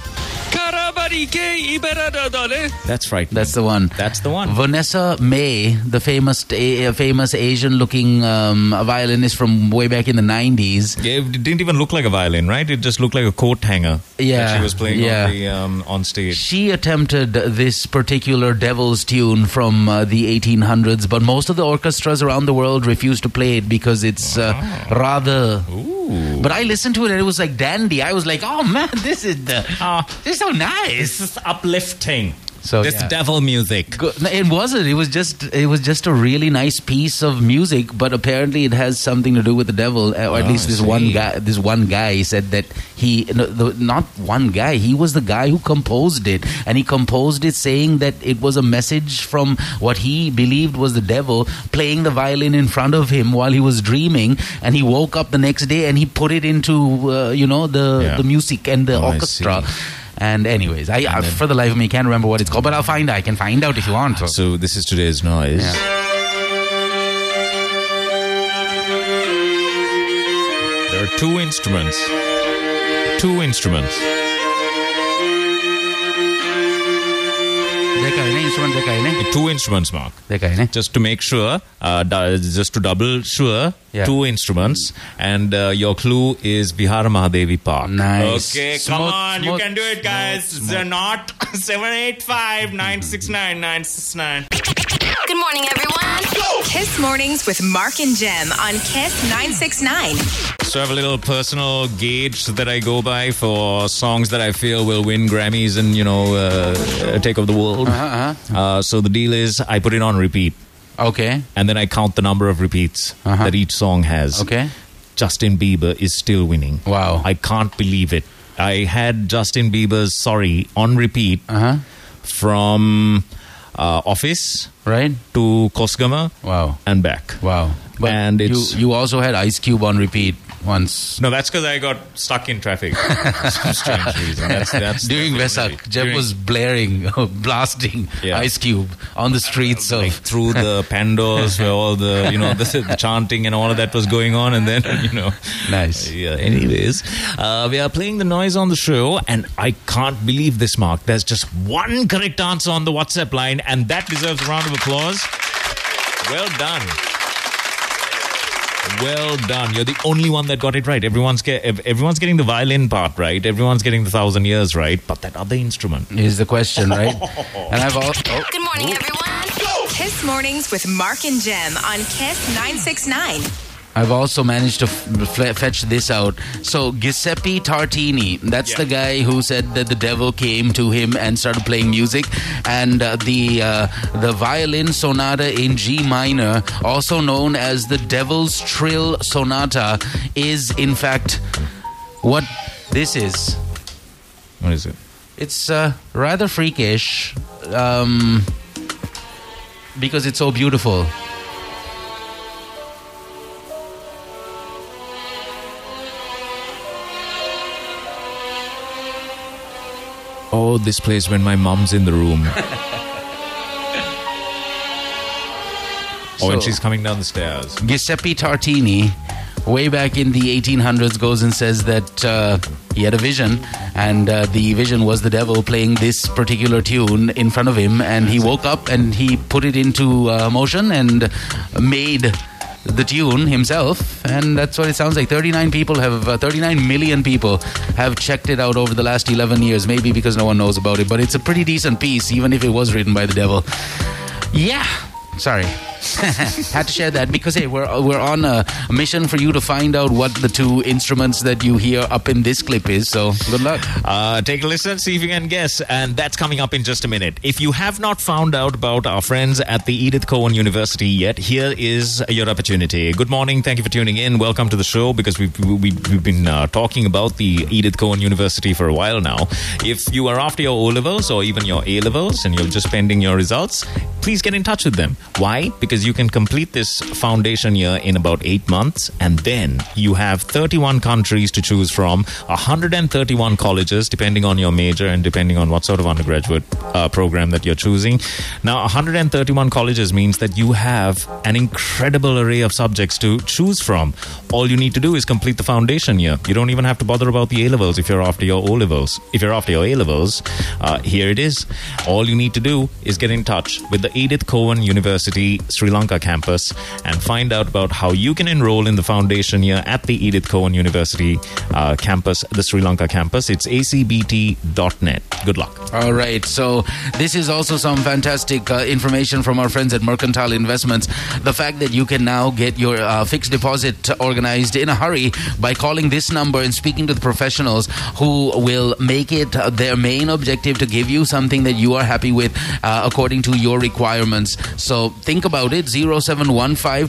That's right. That's the one. That's the one. Vanessa-Mae, the famous a famous Asian-looking um, violinist from way back in the '90s. Yeah, it didn't even look like a violin, right? It just looked like a coat hanger. Yeah, that she was playing yeah. on the um, on stage. She attempted this particular Devil's tune from uh, the 1800s, but most of the orchestras around the world refuse to play it because it's uh, rather. Ooh. But I listened to it and it was like dandy. I was like, "Oh man, this is the Ah. this is so nice." This is uplifting. So, this yeah. devil music. It wasn't. It was just. It was just a really nice piece of music, but apparently it has something to do with the devil. uh, Or at Oh, least this one guy. This one guy said that he, no, the, not one guy. He was the guy who composed it, and he composed it saying that it was a message from what he believed was the devil playing the violin in front of him while he was dreaming. And he woke up the next day and he put it into, uh, you know, the Yeah. the music and the Oh, I orchestra. See. And anyways, I, I uh, then- for the life of me can't remember what it's called, but I'll find. I can find out if you want. So this is today's noise. Yeah. There are two instruments. Two instruments. Two instruments, Mark. Dekha hai ne? Just to make sure, uh, just to double sure, two instruments. And uh, your clue is Bihar Mahadevi Park. Nice. Okay, come on. You can do it, guys. Smooth, smooth. They're not 785 969 969. Good morning, everyone. Kiss Mornings with Mark and Jem on Kiss 969. So I have a little personal gauge that I go by for songs that I feel will win Grammys and you know uh, take over the world. Uh-huh, Uh, so the deal is I put it on repeat, Okay. and then I count the number of repeats Uh-huh. that each song has. Okay. Justin Bieber is still winning. Wow. I can't believe it. I had Justin Bieber's "Sorry" on repeat Uh huh. from uh, Office Right. to Kosgama Wow. and back. Wow. But And you you also had Ice Cube on repeat once No, that's because I got stuck in traffic. For some strange reason. That's, that's during Vesak. Jeff during- was blaring, blasting Yeah. Ice Cube on the streets like through the pandos where all the you know the, the chanting and all of that was going on and then you know Nice. yeah anyways uh, we are playing the noise on the show and i can't believe this mark there's just one correct answer on the whatsapp line and that deserves a round of applause well done Well done. You're the only one that got it right. Everyone's get, everyone's getting the violin part right. Everyone's getting the thousand years right. But that other instrument. Is the question, right? and I've all. Oh, Good morning, everyone. Kiss Mornings with Mark and Jem on Kiss 969. I've also managed to f- f- fetch this out. So Giuseppe Tartini, that's Yeah. the guy who said that the devil came to him and started playing music, and uh, the uh, the violin sonata in G minor, also known as the Devil's Trill Sonata, is in fact what this is. What is it? It's uh, rather freakish um, because it's so beautiful. Oh, this place when my mom's in the room. oh, and So- she's coming down the stairs. Giuseppe Tartini, way back in the 1800s, goes and says that uh, he had a vision, and uh, the vision was the devil playing this particular tune in front of him, and he woke up and he put it into uh, motion and made the tune himself and that's what it sounds like. 39 people have uh, 39 million people have checked it out over the last 11 years maybe because no one knows about it but it's a pretty decent piece even if it was written by the devil. Yeah. Sorry had to share that because hey we're we're on a mission for you to find out what the two instruments that you hear up in this clip is so good luck Uh, take a listen, see if you can guess, and that's coming up in just a minute. If you have not found out about our friends at the Edith Cowan University yet, here is your opportunity. Good morning, thank you for tuning in. Welcome to the show because we've we've, we've been uh, talking about the Edith Cowan University for a while now. If you are after your O levels or even your A levels and you're just pending your results, please get in touch with them. Why? Because you can complete this foundation year in about eight months, and then you have 31 countries to choose from, 131 colleges, depending on your major and depending on what sort of undergraduate uh, program that you're choosing. Now, 131 colleges means that you have an incredible array of subjects to choose from. All you need to do is complete the foundation year. You don't even have to bother about the A levels if you're after your O levels. If you're after your A levels, uh, here it is. All you need to do is get in touch with the Edith Cowan University Sri Lanka campus and find out about how you can enroll in the foundation year at the Edith Cowan University uh, campus, the Sri Lanka campus. It's acbt.net. Good luck. All right. So this is also some fantastic uh, information from our friends at Mercantile Investments. The fact that you can now get your uh, fixed deposit organized in a hurry by calling this number and speaking to the professionals who will make it their main objective to give you something that you are happy with uh, according to your requirements. So think about it. 0715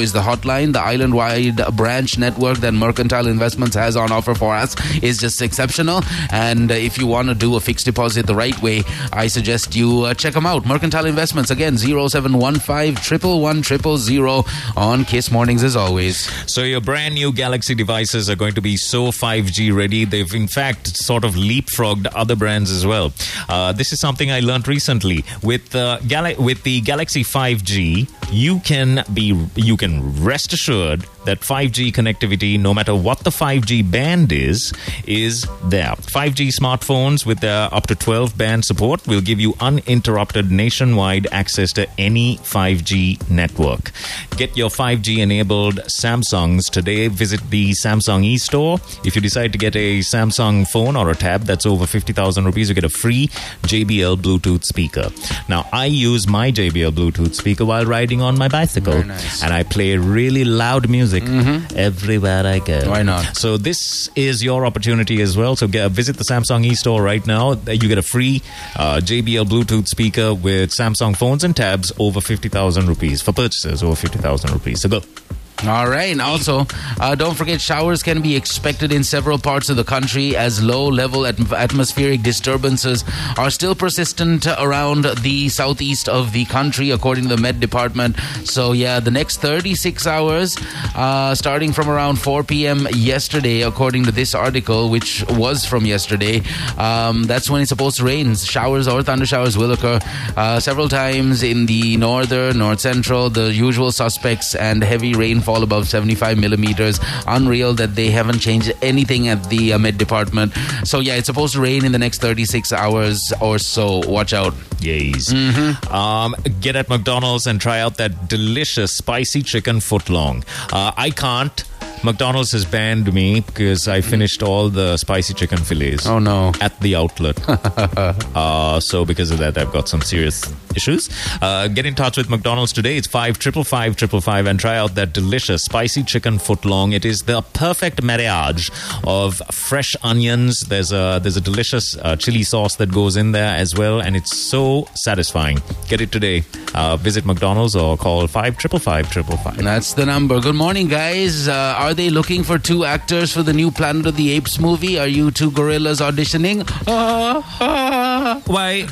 is the hotline. The island wide branch network that Mercantile Investments has on offer for us is just exceptional. And if you want to do a fixed deposit the right way, I suggest you uh, check them out. Mercantile Investments, again, 0715 on Kiss Mornings as always. So your brand new Galaxy devices are going to be so 5G ready. They've in fact sort of leapfrogged other brands as well. Uh, this is something I learned recently with uh, Gal- with the Galaxy 5G. You can be you can rest assured that 5G connectivity, no matter what the 5G band is, is there. 5G smartphones with their up to 12 band support will give you uninterrupted nationwide access to any 5G network. Get your 5G enabled Samsungs today. Visit the Samsung e-store. If you decide to get a Samsung phone or a tab that's over 50,000 rupees, you get a free JBL Bluetooth speaker. Now, I use my JBL Bluetooth speaker while riding on my bicycle, nice. and I play really loud music everywhere I go. Why not? So this is your opportunity as well. So get, visit the Samsung e-store right now. You get a free uh, JBL Bluetooth speaker with Samsung phones and tabs over 50,000 rupees for purchases over 50,000 rupees. So go. All right. And also, uh, don't forget showers can be expected in several parts of the country as low level at- atmospheric disturbances are still persistent around the southeast of the country, according to the Met Department. So, yeah, the next 36 hours, uh, starting from around 4 p.m. yesterday, according to this article, which was from yesterday, um, that's when it's supposed to rain. Showers or thunder showers will occur uh, several times in the northern, north central, the usual suspects, and heavy rainfall fall above 75 millimeters. Unreal that they haven't changed anything at the uh, Met Department. So yeah, it's supposed to rain in the next 36 hours or so. Watch out. Yays. Um, get at McDonald's and try out that delicious spicy chicken footlong. Uh, I can't. McDonald's has banned me because I finished all the spicy chicken fillets. Oh no. At the outlet. uh, so because of that, I've got some serious issues. Uh, get in touch with McDonald's today. It's five triple five triple five and try out that delicious spicy chicken footlong. It is the perfect marriage of fresh onions. There's a there's a delicious uh, chili sauce that goes in there as well, and it's so satisfying. Get it today. Uh, visit McDonald's or call five triple five triple five. That's the number. Good morning, guys. Uh, are they looking for two actors for the new Planet of the Apes movie? Are you two gorillas auditioning? Ah, ah, Why?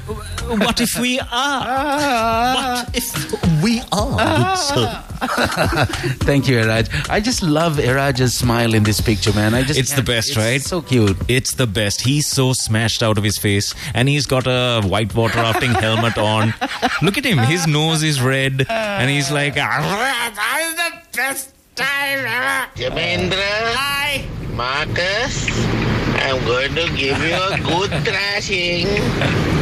What if we are? What if we are? Thank you, Iraj. I just love Iraj's smile in this picture, man. I just It's the best, it's right? So cute. It's the best. He's so smashed out of his face, and he's got a white water rafting helmet on. Look at him; his nose is red, and he's like, "I'm the best time ever." Jamendra. Hi. Marcus. I'm going to give you a good thrashing.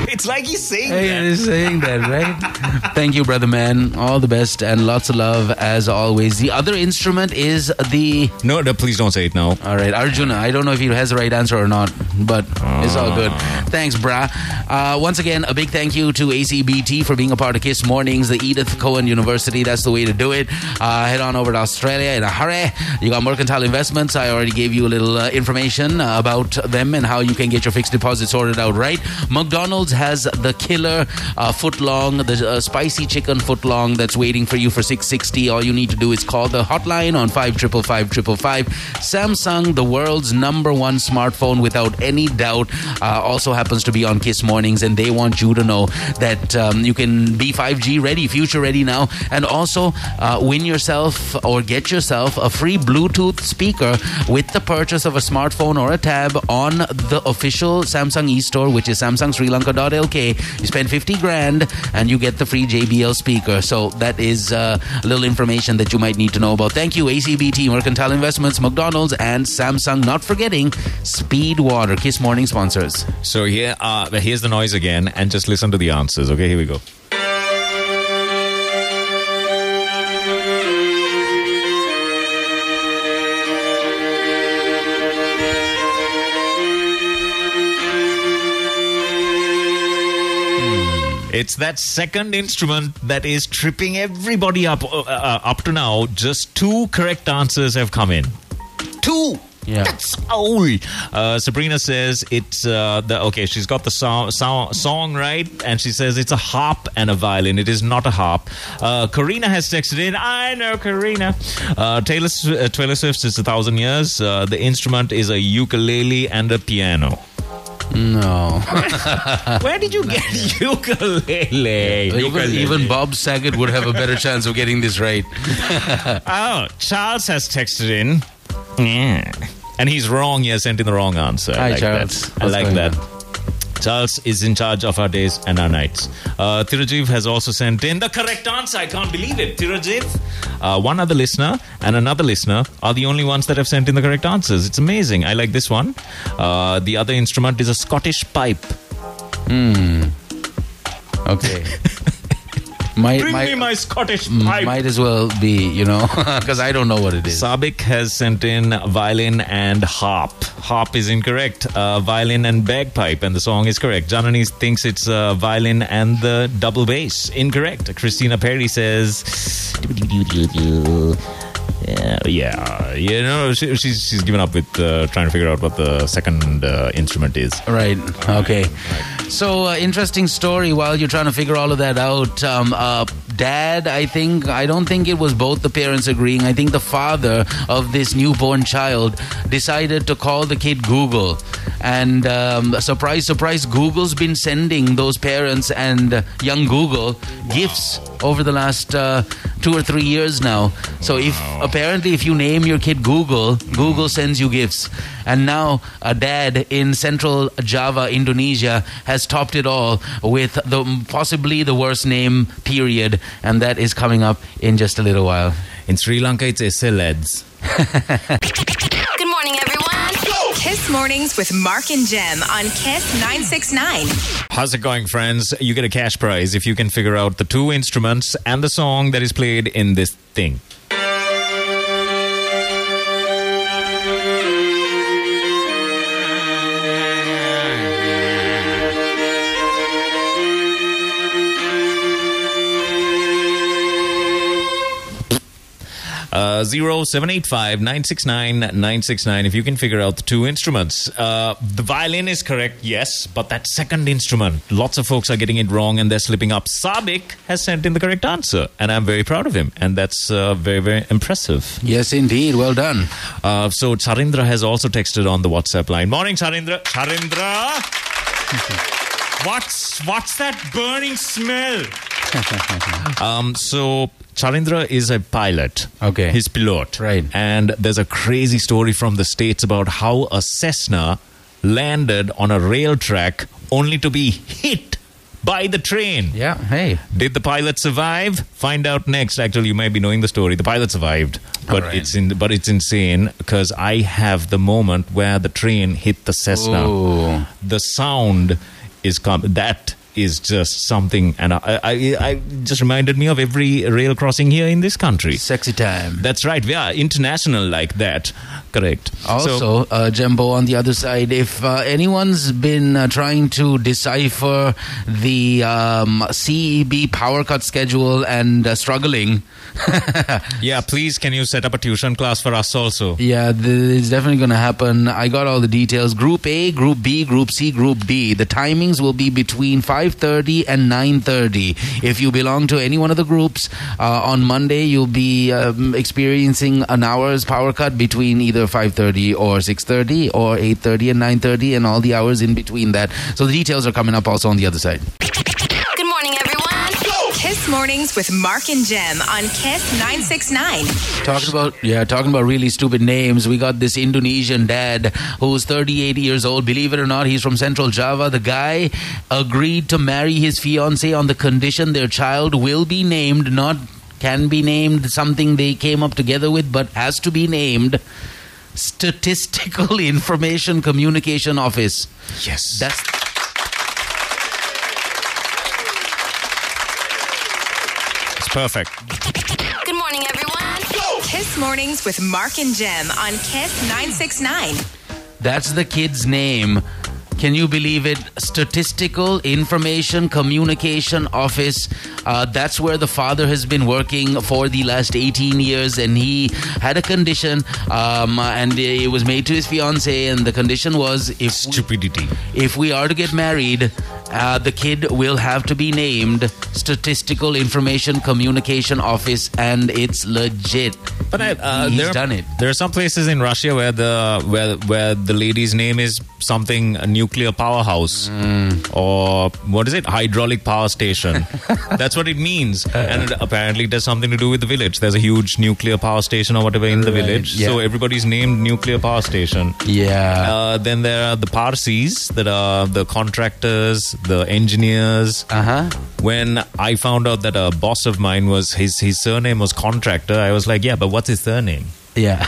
It's like he's saying Hey, that. you're saying that, right? Thank you, brother man. All the best and lots of love as always. The other instrument is the. No, no, please don't say it now. All right, Arjuna. I don't know if he has the right answer or not, but it's all good. Thanks, brah. Uh, once again, a big thank you to ACBT for being a part of Kiss Mornings, the Edith Cowan University. That's the way to do it. Uh, head on over to Australia in a hurry. You got Mercantile Investments. I already gave you a little uh, information uh, about them and how you can get your fixed deposit sorted out right. McDonald's has the killer uh, foot long, the uh, spicy chicken foot long that's waiting for you for 660. All you need to do is call the hotline on 555555. Samsung, the world's number one smartphone without any doubt, uh, also happens to be on Kiss Mornings, and they want you to know that um, you can be 5G ready, future ready now, and also uh, win yourself or get yourself a free Bluetooth speaker with the purchase of a smartphone or a tab on the official Samsung e-store, which is samsungsrilanka.lk. You spend 50 grand and you get the free JBL speaker. So that is uh, a little information that you might need to know about. Thank you, ACBT, Mercantile Investments, McDonald's, and Samsung. Not forgetting Speed Water, Kiss Morning sponsors. So here, uh, here's the noise again, and just listen to the answers. Okay, here we go. It's that second instrument that is tripping everybody up uh, uh, up to now. Just two correct answers have come in. Two. Yeah. That's all. Uh, Sabrina says it's uh, the okay. She's got the song, song song right, and she says it's a harp and a violin. It is not a harp. Uh, Karina has texted in. I know Karina. Uh, Taylor uh, Taylor Swift is a thousand years. Uh, the instrument is a ukulele and a piano. No. Where did you get ukulele? even, even Bob Saget would have a better chance of getting this right. Oh, Charles has texted in. Yeah. And he's wrong. He has sent in the wrong answer. I Hi, like Charles. That. I like that. Charles is in charge of our days and our nights. Uh, Tirajiv has also sent in the correct answer. I can't believe it. Tirajiv, uh, one other listener and another listener are the only ones that have sent in the correct answers. It's amazing. I like this one. Uh, the other instrument is a Scottish pipe. Hmm. Okay. might, Bring might, me my Scottish pipe. might as well be, you know, because I don't know what it is. Sabik has sent in violin and harp. Harp is incorrect. Uh, violin and bagpipe, and the song is correct. Janani thinks it's uh, violin and the double bass. Incorrect. Christina Perry says. Yeah, yeah, you know, she, she's she's given up with uh, trying to figure out what the second uh, instrument is. Right. Okay. So uh, interesting story. While you're trying to figure all of that out, um, uh, dad, I think I don't think it was both the parents agreeing. I think the father of this newborn child decided to call the kid Google, and um, surprise, surprise, Google's been sending those parents and young Google gifts over the last uh, two or three years now. So if apparently if you name your kid Google, Google sends you gifts. And now a dad in central Java, Indonesia, has topped it all with the possibly the worst name period, and that is coming up in just a little while. In Sri Lanka, it's Eseleds. Good morning, everyone. Kiss Mornings with Mark and Jem on Kiss 969. How's it going, friends? You get a cash prize if you can figure out the two instruments and the song that is played in this thing. Uh, 0785 969 969 if you can figure out the two instruments. Uh, the violin is correct, yes, but that second instrument, lots of folks are getting it wrong and they're slipping up. Sabik has sent in the correct answer, and I'm very proud of him, and that's uh, very, very impressive. Yes, indeed. Well done. Uh, so Charindra has also texted on the WhatsApp line. Morning, Charindra. Charindra! what's, what's that burning smell? um, so Charindra is a pilot. Okay. He's pilot. Right. And there's a crazy story from the States about how a Cessna landed on a rail track only to be hit by the train. Yeah. Hey. Did the pilot survive? Find out next. Actually, you might be knowing the story. The pilot survived, but Alright. it's in. But it's insane because I have the moment where the train hit the Cessna. Oh. The sound is com- that is just something, and I, I, I just reminded me of every rail crossing here in this country. Sexy time. That's right. We are international like that. Correct. So- Also, uh, Jumbo, on the other side, if uh, anyone's been uh, trying to decipher the um, CEB power cut schedule and uh, struggling, yeah, please, can you set up a tuition class for us also? yeah, it's definitely going to happen. I got all the details. Group A, Group B, Group C, Group D. The timings will be between 5.30 and 9.30. If you belong to any one of the groups, uh, on Monday you'll be um, experiencing an hour's power cut between either 5.30 or 6.30 or 8.30 and 9.30 and all the hours in between that. So the details are coming up also on the other side. Good morning, everyone. Kiss Mornings with Mark and Jem on Kiss 969. Talking about yeah, talking about really stupid names. We got this Indonesian dad who's 38 years old. Believe it or not, he's from Central Java. The guy agreed to marry his fiance on the condition their child will be named, not can be named something they came up together with, but has to be named Statistical Information Communication Office. Yes. That's It's perfect. Good morning, everyone. Kiss Mornings with Mark and Jem on Kiss 969. That's the kid's name. Can you believe it? Statistical Information Communication Office. Uh, that's where the father has been working for the last 18 years, and he had a condition, um, and it was made to his fiance, and the condition was if we, Stupidity. if we are to get married, uh, the kid will have to be named Statistical Information Communication Office, and it's legit. But I, uh, He's there, are- done it. There are some places in Russia where the where where the lady's name is something a nuclear powerhouse or what is it hydraulic power station. That's what it means, and it apparently it has something to do with the village. There's a huge nuclear power station or whatever in the Right, village, yeah. so everybody's named nuclear power station. Yeah. Uh, then there are the Parsis that are the contractors, the engineers. Uh huh. When I found out that a boss of mine was his his surname was contractor, I was like, yeah, but what's his surname? Yeah.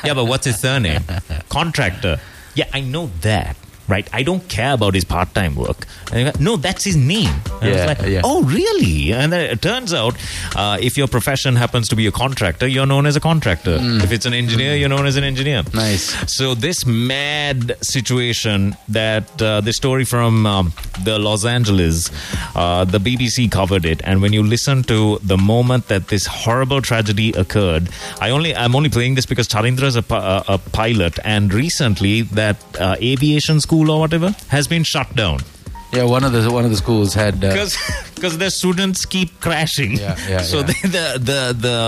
yeah, but what's his surname? Contractor. Yeah, I know that. Right, I don't care about his part-time work. And he no, that's his name. And Yeah, like, yeah. oh, really? And then it turns out, uh, if your profession happens to be a contractor, you're known as a contractor. If it's an engineer, you're known as an engineer. Nice. So this mad situation that uh, the story from um, the Los Angeles, uh, the BBC covered it, and when you listen to the moment that this horrible tragedy occurred, I only I'm only playing this because Charindra is a, a, a pilot, and recently that uh, aviation school or whatever has been shut down Yeah, one of the one of the schools had. Uh, because because their students keep crashing. Yeah, yeah, so yeah. The, the the the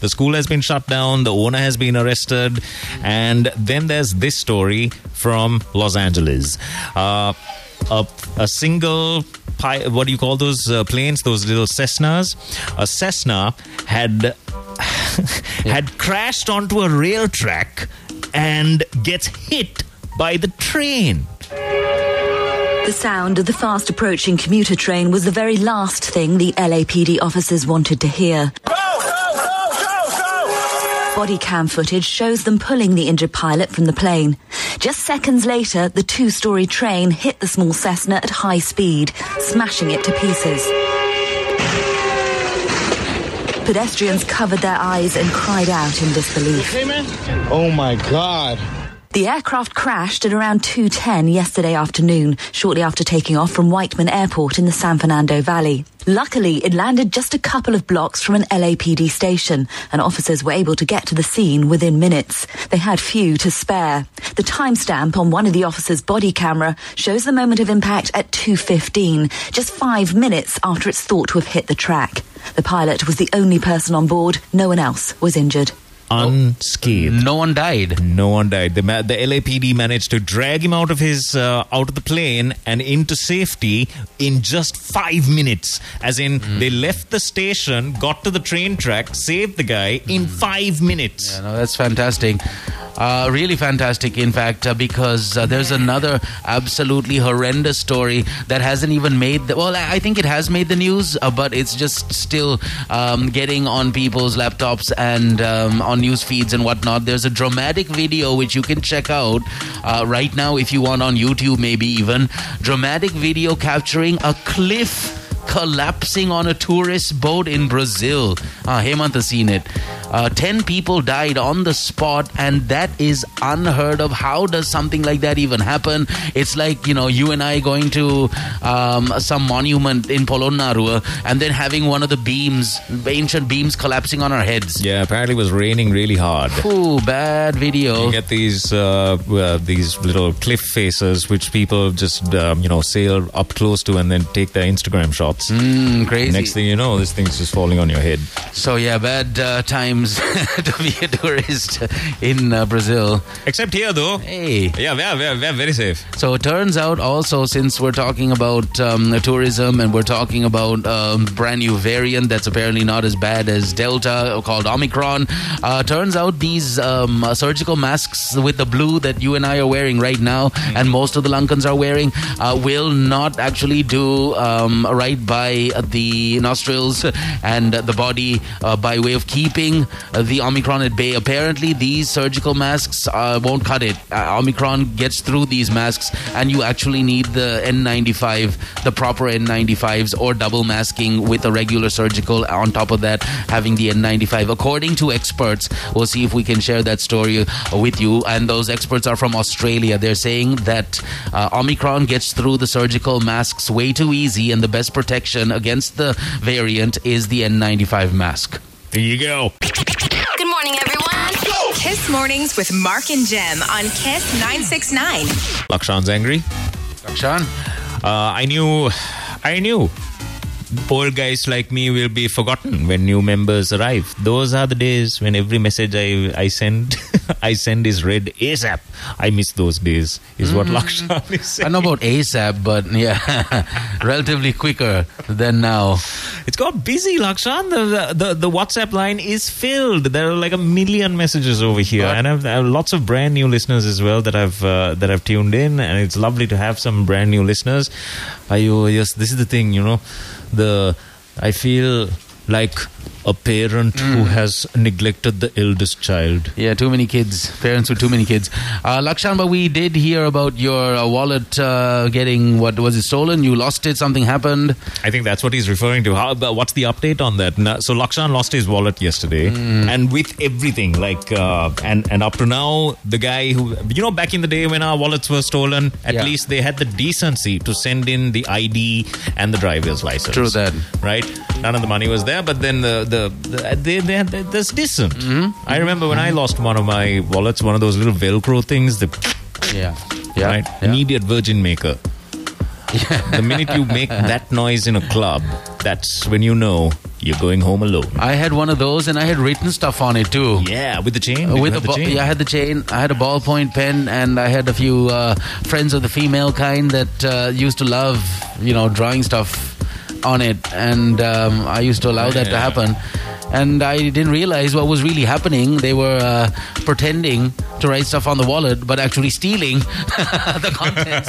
the school has been shut down. The owner has been arrested, and then there's this story from Los Angeles. Uh, a, a single pi- what do you call those uh, planes? Those little Cessnas. A Cessna had had crashed onto a rail track and gets hit by the train. The sound of the fast approaching commuter train was the very last thing the LAPD officers wanted to hear. Body cam footage shows them pulling the injured pilot from the plane. Just seconds later, the two story train hit the small Cessna at high speed, smashing it to pieces. Pedestrians covered their eyes and cried out in disbelief. Oh my God. The aircraft crashed at around 2.10 yesterday afternoon, shortly after taking off from Whiteman Airport in the San Fernando Valley. Luckily, it landed just a couple of blocks from an LAPD station, and officers were able to get to the scene within minutes. They had few to spare. The timestamp on one of the officers' body camera shows the moment of impact at 2.15, just five minutes after it's thought to have hit the track. The pilot was the only person on board. No one else was injured. Unscathed. No one died. No one died. The, ma- the LAPD managed to drag him out of his uh, out of the plane and into safety in just five minutes. As in, they left the station, got to the train track, saved the guy in five minutes. Yeah, no, that's fantastic. Uh, really fantastic, in fact, uh, because uh, there's another absolutely horrendous story that hasn't even made the. Well, I think it has made the news, uh, but it's just still um, getting on people's laptops and um, on news feeds and whatnot. There's a dramatic video which you can check out uh, right now if you want on YouTube, maybe even. Dramatic video capturing a cliff collapsing on a tourist boat in Brazil. Uh, Hemant has seen it. Uh, 10 people died on the spot, and that is unheard of. How does something like that even happen? It's like, you know, you and I going to um, some monument in Polonnaruwa and then having one of the beams, ancient beams, collapsing on our heads. Yeah, apparently it was raining really hard. Ooh, bad video. You get these uh, uh, these little cliff faces, which people just um, you know sail up close to and then take their Instagram shots. Mm, crazy. Next thing you know, this thing's just falling on your head. So, yeah, bad uh, times to be a tourist in uh, Brazil. Except here, though. Hey. Yeah, we're, we're, we're very safe. So it turns out also, since we're talking about um, tourism and we're talking about um, brand new variant that's apparently not as bad as Delta called Omicron, uh, turns out these um, uh, surgical masks with the blue that you and I are wearing right now and most of the Lankans are wearing uh, will not actually do um, by the nostrils and the body uh, by way of keeping the Omicron at bay. Apparently, these surgical masks uh, won't cut it. Uh, Omicron gets through these masks, and you actually need the N95, the proper N95s, or double masking with a regular surgical. On top of that, having the N95. According to experts, we'll see if we can share that story with you. And those experts are from Australia. They're saying that uh, Omicron gets through the surgical masks way too easy, and the best protection against the variant is the N95 mask. There you go. Good morning, everyone. Kiss Mornings with Mark and Jem on Kiss 969. Lakshan's angry. Sean? Uh, I knew, I knew. Old guys like me will be forgotten when new members arrive. Those are the days when every message I, I send, I send is read ASAP. I miss those days, is what Lakshan is saying. I know about ASAP, but yeah, relatively quicker than now. It's got busy, Lakshan. The, the the WhatsApp line is filled. There are like a million messages over here, Right. and I've, I have lots of brand new listeners as well that I've uh, that I've tuned in, and it's lovely to have some brand new listeners. Are you? Yes, this is the thing. You know, the I feel like a parent who has neglected the eldest child. Yeah, too many kids. Parents with too many kids. Uh, Lakshan, we did hear about your uh, wallet uh, getting, what was it, stolen? You lost it, something happened. I think that's what he's referring to. How, but what's the update on that? Na- So Lakshan lost his wallet yesterday, and with everything, like, uh, and and up to now, the guy who, you know, back in the day when our wallets were stolen, at Yeah. least they had the decency to send in the ID and the driver's license. True that. right? None of the money was there, but then the the, the they they that's decent. I remember when I lost one of my wallets, one of those little Velcro things, the Yeah. Yeah. right? yeah. Immediate virgin maker. Yeah. The minute you make that noise in a club, that's when you know you're going home alone. I had one of those, and I had written stuff on it too. Yeah, with the chain. Uh, with you a have the chain? yeah, I had the chain. I had a ballpoint pen, and I had a few uh, friends of the female kind that uh, used to love, you know, drawing stuff on it, and um, I used to allow that to happen. And I didn't realize what was really happening. They were uh, pretending to write stuff on the wallet, but actually stealing the contents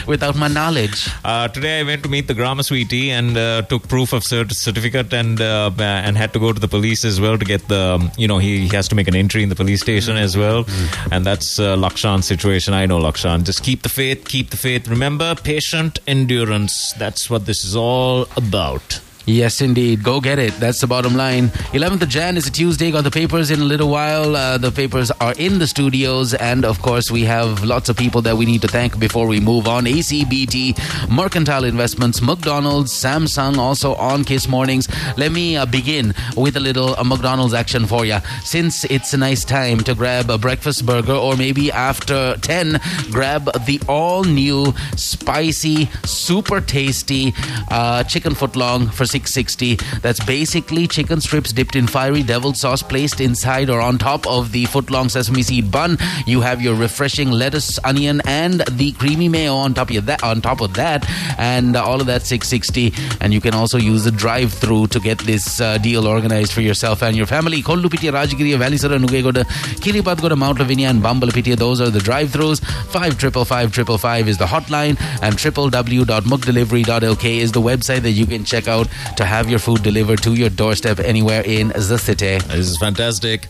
without my knowledge. Uh, today I went to meet the grammar sweetie and uh, took proof of cert- certificate and uh, and had to go to the police as well to get the um, you know he, he has to make an entry in the police station as well and that's uh, Lakshan's situation. I know Lakshan. Just keep the faith, keep the faith. Remember, patient endurance. That's what this is all about. Yes, indeed. Go get it. That's the bottom line. 11th of Jan is a Tuesday. Got the papers in a little while. Uh, the papers are in the studios. And of course, we have lots of people that we need to thank before we move on. ACBT, Mercantile Investments, McDonald's, Samsung, also on Kiss Mornings. Let me uh, begin with a little uh, McDonald's action for you. Since it's a nice time to grab a breakfast burger, or maybe after 10, grab the all new, spicy, super tasty uh, chicken footlong for 660 that's basically chicken strips dipped in fiery devil sauce placed inside or on top of the footlong sesame seed bun. You have your refreshing lettuce onion and the creamy mayo on top of that on top of that and all of that 660 and you can also use the drive through to get this uh, deal organized for yourself and your family. Kollupitiya rajagiriya welisara nugegoda kiribathgoda mount lavinia and bambalapitiya those are the drive throughs 555 is the hotline and www.mcdelivery.lk is the website that you can check out to have your food delivered to your doorstep anywhere in the city. This is fantastic.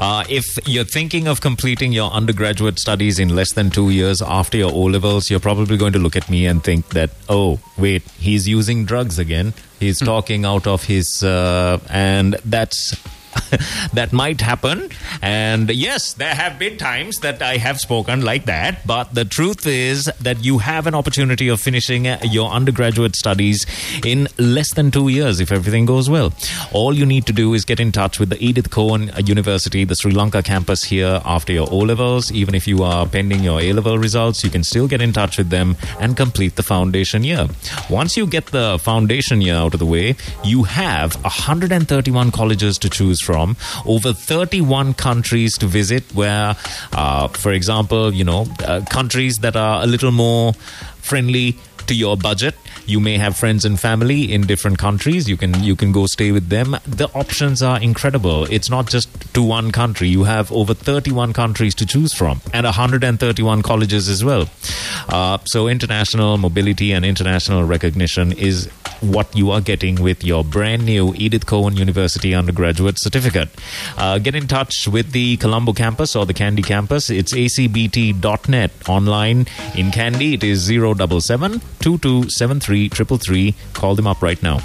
Uh, if you're thinking of completing your undergraduate studies in less than two years after your O levels, you're probably going to look at me and think that, oh, wait, he's using drugs again. He's talking out of his, uh, and that's. that might happen. And yes, there have been times that I have spoken like that. But the truth is that you have an opportunity of finishing your undergraduate studies in less than two years if everything goes well. All you need to do is get in touch with the Edith Cowan University, the Sri Lanka campus here after your O levels. Even if you are pending your A level results, you can still get in touch with them and complete the foundation year. Once you get the foundation year out of the way, you have 131 colleges to choose from, over 31 countries to visit, where, uh, for example, you know, uh, countries that are a little more friendly to your budget. You may have friends and family in different countries. You can you can go stay with them. The options are incredible. It's not just to one country. You have over 31 countries to choose from, and 131 colleges as well. Uh, so international mobility and international recognition is what you are getting with your brand new Edith Cowan University undergraduate certificate. Uh, get in touch with the Colombo campus or the Kandy campus. It's acbt.net online in Kandy. It is 077 2273 333. Call them up right now.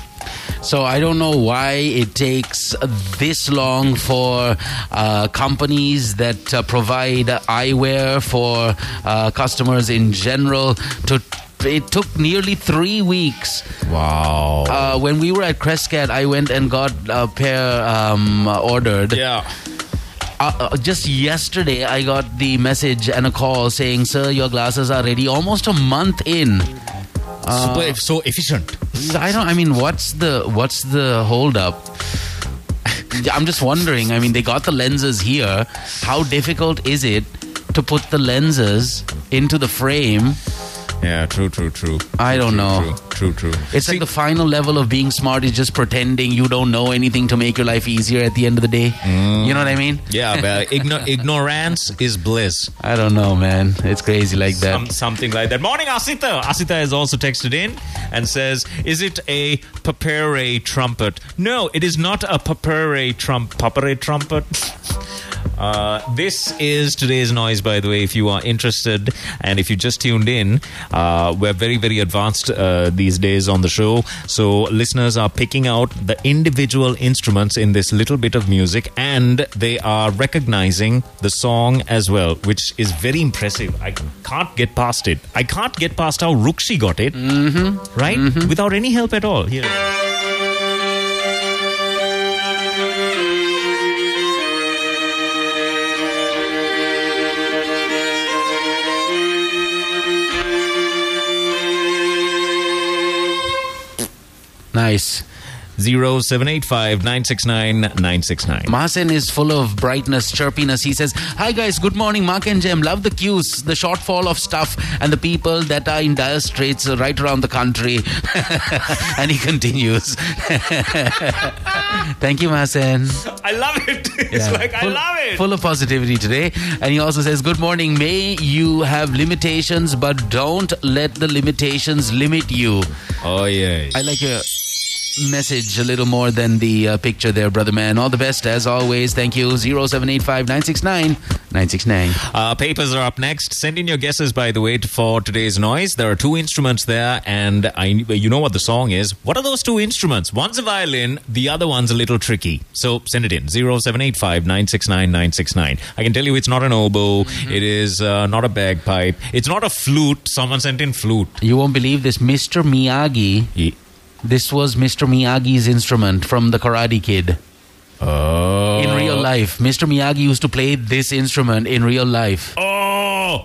So I don't know why it takes this long for uh, companies that uh, provide eyewear for uh, customers in general to. It took nearly three weeks. Wow. Uh, when we were at Crescat, I went and got a pair um, ordered. yeah. Uh, uh, just yesterday, I got the message and a call saying, "Sir, your glasses are ready." Almost a month in. Uh, Super, so efficient. I don't. I mean, what's the what's the holdup? I'm just wondering. I mean, they got the lenses here. How difficult is it to put the lenses into the frame? Yeah, true, true, true. I don't True, know. True, true, true. It's like the final level of being smart is just pretending you don't know anything to make your life easier at the end of the day. Mm. You know what I mean? Yeah, but igno- ignorance is bliss. I don't know, man. It's crazy like that. Some, something like that. Morning, Asita. Asita has also texted in and says, "Is it a papere trumpet? No, it is not a papere trump. Papere trumpet." Uh, this is today's noise, by the way. If you are interested and if you just tuned in, uh, we're very, very advanced uh, these days on the show. So listeners are picking out the individual instruments in this little bit of music and they are recognizing the song as well, which is very impressive. I can't get past it. I can't get past how Rukshi got it, mm-hmm. right? Without any help at all. Here. Nice. 0785 969 969. Mahasen is full of brightness, chirpiness. He says, Hi guys, good morning. Mark and Jem, love the queues, the shortfall of stuff, and the people that are in dire straits right around the country. and he continues. Thank you, Mahasen. I love it. It's Yeah. like, I Full- love it. Full of positivity today. And he also says, Good morning. May you have limitations, but don't let the limitations limit you. Oh, yeah. I like your message a little more than the uh, picture there, brother man. All the best as always. Thank you. 0785 969 969. Uh, papers are up next. Send in your guesses, by the way, for today's noise. There are two instruments there, and I, you know what the song is. What are those two instruments? One's a violin, the other one's a little tricky. So send it in 0785 969 969. I can tell you it's not an oboe, it is uh, not a bagpipe, it's not a flute. Someone sent in flute. You won't believe this. Mr. Miyagi, this was Mr. Miyagi's instrument from the Karate Kid. Oh. In real life, Mr. Miyagi used to play this instrument in real life. Oh!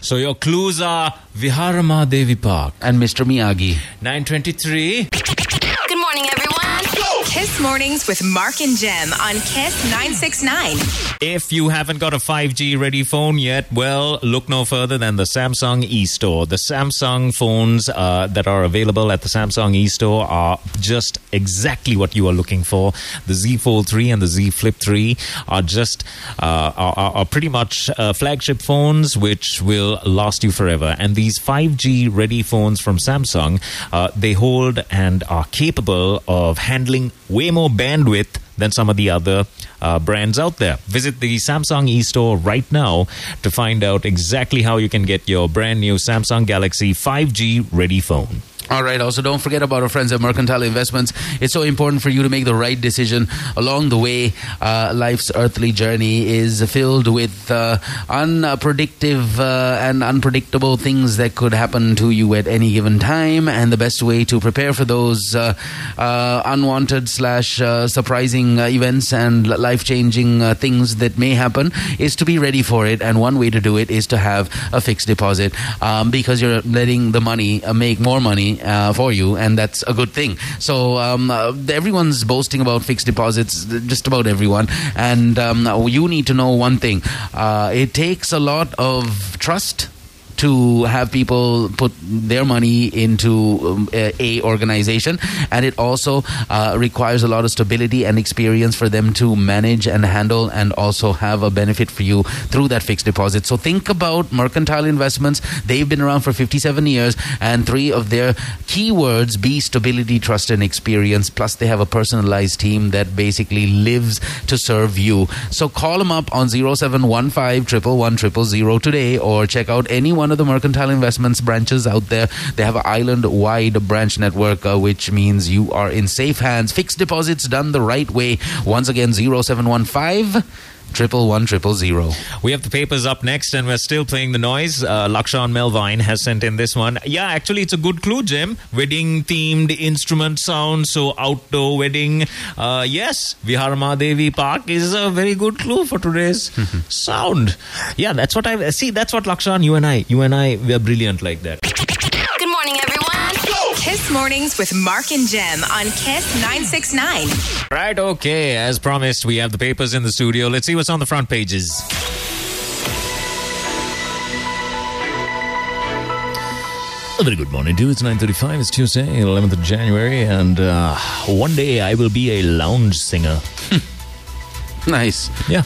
So your clues are Viharamahadevi Park, And Mr. Miyagi. 923. Good morning, everyone. Kiss Mornings with Mark and Jem on Kiss 969. If you haven't got a 5G ready phone yet, well, look no further than the Samsung e-store. The Samsung phones uh, that are available at the Samsung e-store are just exactly what you are looking for. The Z Fold 3 and the Z Flip 3 are just uh, are, are are pretty much uh, flagship phones which will last you forever. And these 5G ready phones from Samsung, uh, they hold and are capable of handling way more bandwidth than some of the other uh, brands out there. Visit the Samsung e-store right now to find out exactly how you can get your brand new Samsung Galaxy 5G ready phone. All right. Also, don't forget about our friends at Mercantile Investments. It's so important for you to make the right decision along the way. Uh, life's earthly journey is filled with uh, unpredictive uh, and unpredictable things that could happen to you at any given time. And the best way to prepare for those uh, uh, unwanted slash uh, surprising events and life changing things that may happen is to be ready for it. And one way to do it is to have a fixed deposit um, because you're letting the money make more money uh, for you, and that's a good thing. So um, uh, everyone's boasting about fixed deposits, just about everyone, and um, you need to know one thing: uh, it takes a lot of trust to have people put their money into um, a, organization. And it also uh, requires a lot of stability and experience for them to manage and handle and also have a benefit for you through that fixed deposit. So think about mercantile investments. They've been around for 57 years and three of their keywords be stability trust and experience plus they have a personalized team that basically lives to serve you. So call them up on 0715 111 today or check out any one of the mercantile investments branches out there. They have an island wide branch network uh, which means you are in safe hands. Fixed deposits done the right way. Once again 0715 triple one triple zero. We have the papers up next, and we're still playing the noise. Uh, Lakshan Melvine has sent in this one. Yeah, actually, it's a good clue, Jim. Wedding themed instrument sound, so outdoor wedding. Uh, yes, Viharamahadevi Park is a very good clue for today's sound. Yeah, that's what I see. That's what Lakshan, you and I, you and I, we are brilliant like that. Good morning, everyone. Kiss Mornings with Mark and Jem on Kiss 969. Right, okay. As promised, we have the papers in the studio. Let's see what's on the front pages. A very good morning, too. It's 9.35. It's Tuesday, 11th of January, and uh, one day I will be a lounge singer. Nice. Yeah.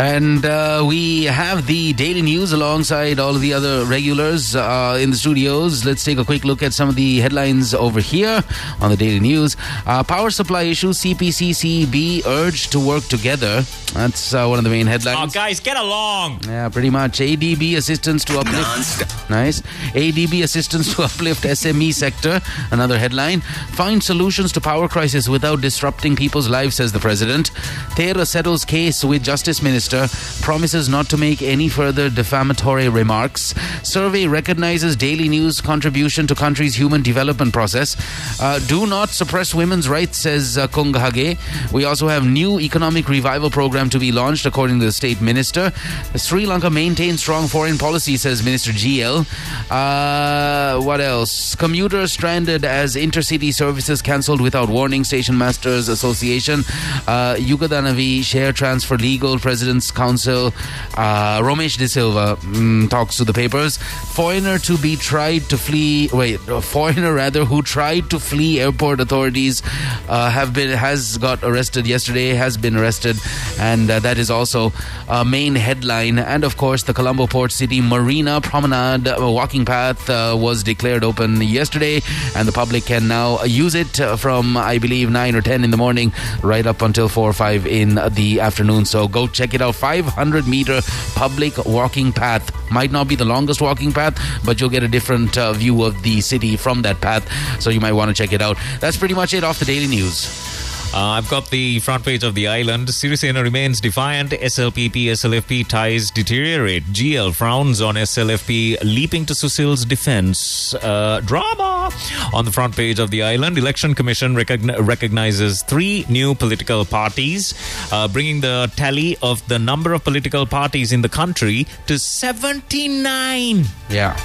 And uh, we have the daily news alongside all of the other regulars uh, in the studios. Let's take a quick look at some of the headlines over here on the daily news. Uh, power supply issue CPCCB urged to work together. That's uh, one of the main headlines. Oh, headlines. guys, get along. Yeah, pretty much. ADB assistance to uplift. Nice. ADB assistance to uplift SME sector. Another headline. Find solutions to power crisis without disrupting people's lives, says the president. Thera settles case with Justice Minister Minister promises not to make any further defamatory remarks. Survey recognizes Daily News contribution to country's human development process. Uh, do not suppress women's rights, says uh, Kung Hage. We also have new economic revival program to be launched, according to the state minister. Sri Lanka maintains strong foreign policy, says Minister GL. Uh, what else? Commuters stranded as intercity services cancelled without warning. Station Masters Association. Uh, Yugadanavi share transfer legal. Council. Uh, Romesh De Silva mm, talks to the papers. Foreigner to be tried to flee. Wait, foreigner rather who tried to flee airport authorities uh, have been has got arrested yesterday. Has been arrested, and uh, that is also a main headline. And of course, the Colombo Port City Marina Promenade uh, walking path uh, was declared open yesterday, and the public can now use it uh, from I believe nine or ten in the morning right up until four or five in the afternoon. So go check it out. 500 meter public walking path might not be the longest walking path, but you'll get a different uh, view of the city from that path. So you might want to check it out. That's pretty much it off the daily news. Uh, I've got the front page of the island. Sirisena remains defiant. SLPP SLFP ties deteriorate. GL frowns on SLFP leaping to Susil's defense. Uh, drama on the front page of the island. Election Commission recogn- recognizes three new political parties, uh, bringing the tally of the number of political parties in the country to 79. Yeah,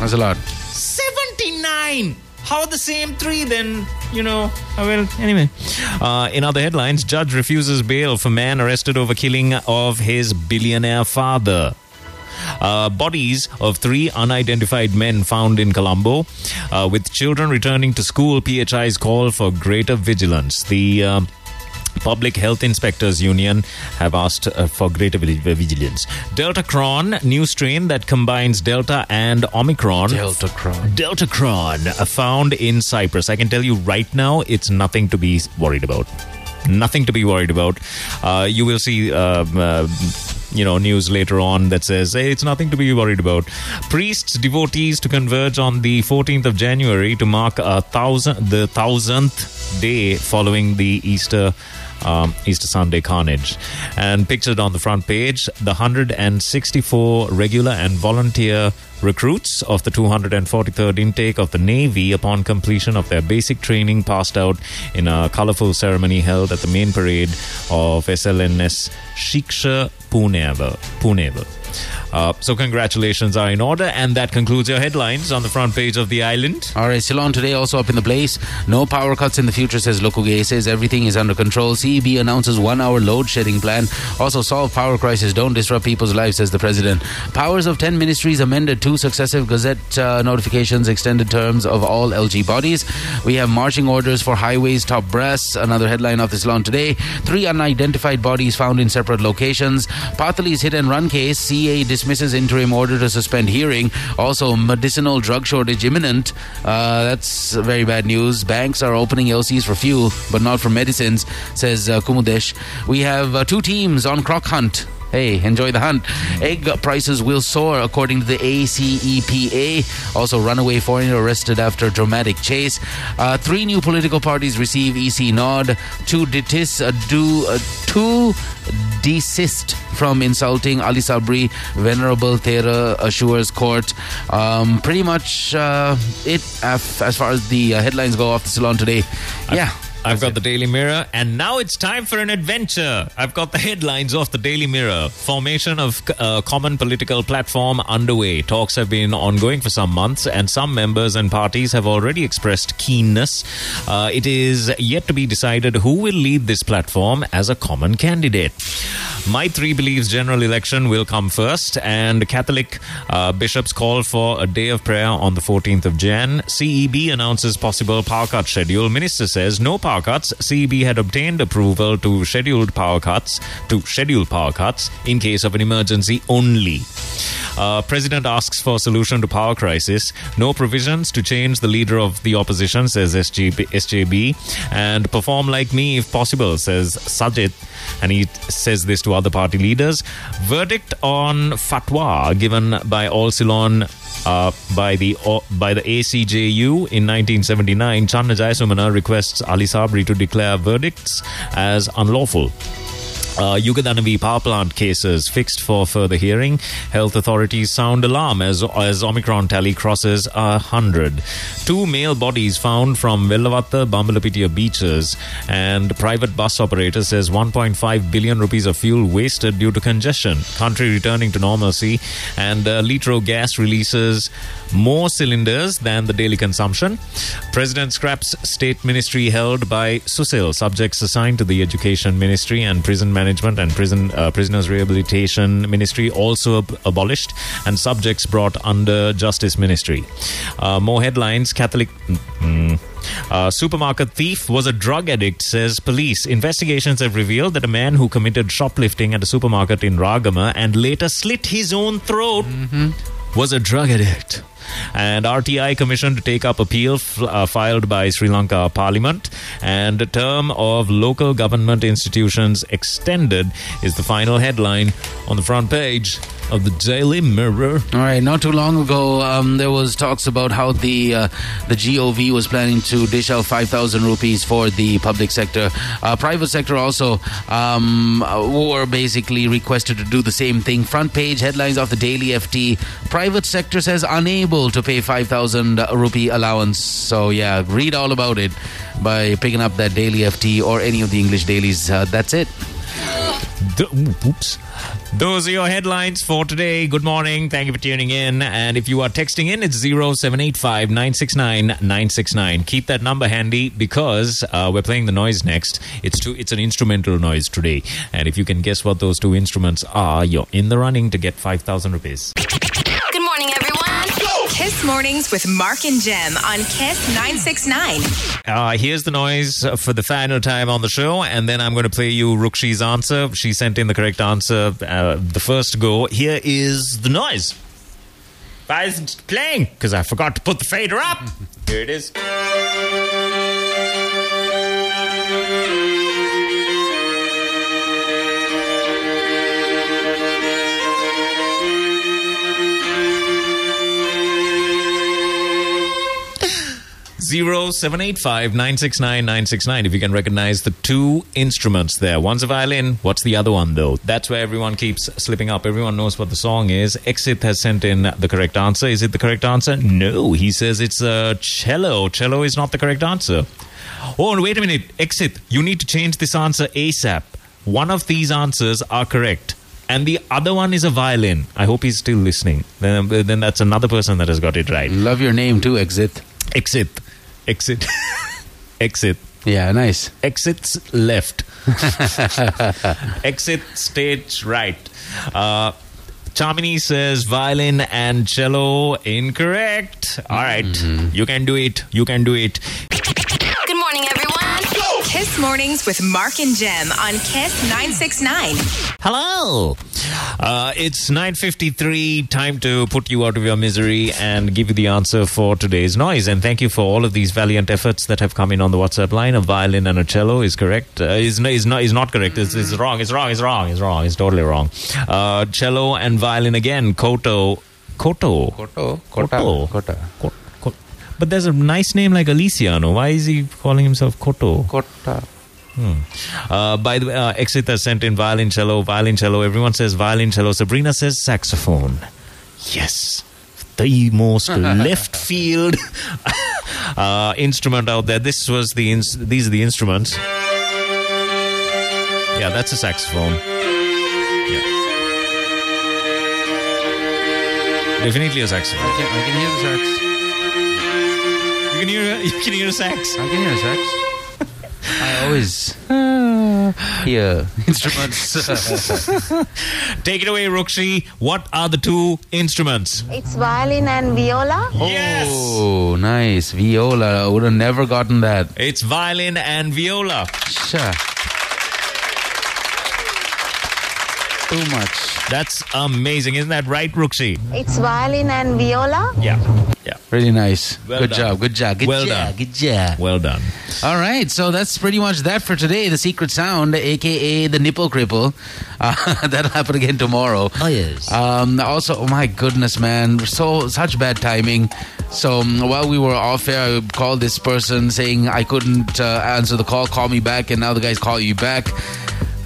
that's a lot. 79 how the same three then you know uh, well anyway uh, in other headlines judge refuses bail for man arrested over killing of his billionaire father uh, bodies of three unidentified men found in Colombo. Uh, with children returning to school, PHI's call for greater vigilance. The uh, Public Health Inspectors Union have asked uh, for greater vigilance. Delta Cron, new strain that combines Delta and Omicron. Delta Cron. Delta Cron, uh, found in Cyprus. I can tell you right now, it's nothing to be worried about. Nothing to be worried about. Uh, you will see. Um, uh, you know, news later on that says, hey, it's nothing to be worried about. Priests, devotees to converge on the 14th of January to mark a thousand, the thousandth day following the Easter um, Easter Sunday carnage. And pictured on the front page, the 164 regular and volunteer recruits of the 243rd intake of the Navy upon completion of their basic training passed out in a colorful ceremony held at the main parade of SLNS Shiksha Poonewa. Poonewa. Uh, so congratulations are in order, and that concludes your headlines on the front page of the island. All right, Ceylon today also up in the place. No power cuts in the future, says Lokuge. Says everything is under control. CEB announces one-hour load shedding plan. Also solve power crisis. Don't disrupt people's lives, says the president. Powers of ten ministries amended. Two successive Gazette uh, notifications. Extended terms of all LG bodies. We have marching orders for highways top brass. Another headline of the Ceylon today. Three unidentified bodies found in separate locations. Patali's hit and run case. CA dismisses interim order to suspend hearing. Also, medicinal drug shortage imminent. Uh, that's very bad news. Banks are opening LCs for fuel, but not for medicines, says uh, Kumudesh. We have uh, two teams on croc hunt. Hey, enjoy the hunt. Egg prices will soar according to the ACEPA. Also, runaway foreigner arrested after dramatic chase. Uh, three new political parties receive EC nod. Two detis, uh, do, uh, two desist from insulting Ali Sabri. Venerable Thera assures court. Um, pretty much uh, it as far as the uh, headlines go off the Ceylon today. Yeah. I've got the Daily Mirror, and now it's time for an adventure. I've got the headlines of the Daily Mirror. Formation of a uh, common political platform underway. Talks have been ongoing for some months, and some members and parties have already expressed keenness. Uh, it is yet to be decided who will lead this platform as a common candidate. Maitri believes general election will come first, and Catholic uh, bishops call for a day of prayer on the 14th of Jan. CEB announces possible power cut schedule. Minister says no power cuts. CEB had obtained approval to scheduled power cuts to schedule power cuts in case of an emergency only. Uh, President asks for solution to power crisis. No provisions to change the leader of the opposition, says SJB, SJB. And perform like me if possible, says Sajith. And he says this to other party leaders. Verdict on fatwa given by All Ceylon uh, by the uh, by the ACJU in 1979, Channa Jayasumana requests Ali Sabri to declare verdicts as unlawful. Uh, Yugadanavi power plant cases fixed for further hearing. Health authorities sound alarm as, as Omicron tally crosses a hundred. Two male bodies found from Vellavatta, Bambalapitiya beaches, and private bus operator says 1.5 billion rupees of fuel wasted due to congestion. Country returning to normalcy, and uh, Litro gas releases more cylinders than the daily consumption. President scraps state ministry held by Susil, subjects assigned to the Education Ministry and Prison Management and Prison uh, Prisoners Rehabilitation Ministry also ab- abolished, and subjects brought under Justice Ministry. Uh, more headlines: Catholic. Mm, uh, supermarket thief was a drug addict, says police. Investigations have revealed that a man who committed shoplifting at a supermarket in Ragama and later slit his own throat was a drug addict. And RTI commissioned to take up appeal f- uh, filed by Sri Lanka Parliament. And the term of local government institutions extended is the final headline on the front page of the Daily Mirror. All right, not too long ago, um, there was talks about how the uh, the GOV was planning to dish out five thousand rupees for the public sector. Uh, private sector also um, were basically requested to do the same thing. Front page headlines of the Daily FT: Private sector says unable to pay five thousand rupee allowance. So yeah, read all about it by picking up that Daily FT or any of the English dailies. Uh, that's it. Oops. Those are your headlines for today. Good morning. Thank you for tuning in. And if you are texting in, it's 0785 969 969. Keep that number handy because uh, we're playing the noise next. It's two, it's an instrumental noise today. And if you can guess what those two instruments are, you're in the running to get 5,000 rupees. Good morning, everyone. Kiss Mornings with Mark and Jem on Kiss 969. Uh, here's the noise for the final time on the show, and then I'm going to play you Rukshi's answer. She sent in the correct answer uh, the first go. Here is the noise. Why isn't it playing? Because I forgot to put the fader up. Here it is. Seven eight five nine six nine nine six nine. If you can recognize the two instruments there, one's a violin. What's the other one though? That's where everyone keeps slipping up. Everyone knows what the song is. Exit has sent in the correct answer. Is it the correct answer? No, he says it's a cello. Cello is not the correct answer. Oh, and wait a minute, Exit. You need to change this answer ASAP. One of these answers are correct. And the other one is a violin. I hope he's still listening. Then, then that's another person that has got it right. Love your name too, Exit. Exit. Exit. Exit. Yeah, nice. Exits left. Exit stage right. Uh, Chamini says violin and cello incorrect. All right. You can do it. You can do it. Good morning, everyone. Kiss Mornings with Mark and Jem on Kiss 969. Hello. Uh, it's 9.53. Time to put you out of your misery and give you the answer for today's noise. And thank you for all of these valiant efforts that have come in on the WhatsApp line. A violin and a cello is correct. Uh, is, is, not, is not correct. It's, it's wrong. It's wrong. It's wrong. It's wrong. It's totally wrong. Uh, cello and violin again. Koto. Koto. Koto. Koto. Kota. Ko- ko- But there's a nice name like Aliciano. Why is he calling himself Koto? Kota. Uh, by the way, uh, Exit has sent in violoncello, violoncello. Everyone says violoncello. Sabrina says saxophone. Yes. The most left field uh, instrument out there. This was the ins- these are the instruments. Yeah, that's a saxophone. Yeah. Definitely a saxophone. I can, I can hear the sax. You can hear you can hear a sax. I can hear the sax. I always hear instruments. Take it away, Rukshi. What are the two instruments? It's violin and viola. Oh, yes. Oh, nice. Viola. I would have never gotten that. It's violin and viola. Sure. Too much. That's amazing. Isn't that right, Rukshi? It's violin and viola. Yeah. Yeah. Really nice. Well good done. job. Good job. Good Well job. done. Good job. Well done. All right, so that's pretty much that for today. The secret sound, aka the nipple cripple, uh, that'll happen again tomorrow. Oh, yes. Um, also, oh my goodness, man, so such bad timing. So um, while we were off air, I called this person saying I couldn't uh, answer the call. Call me back, and now the guys call you back.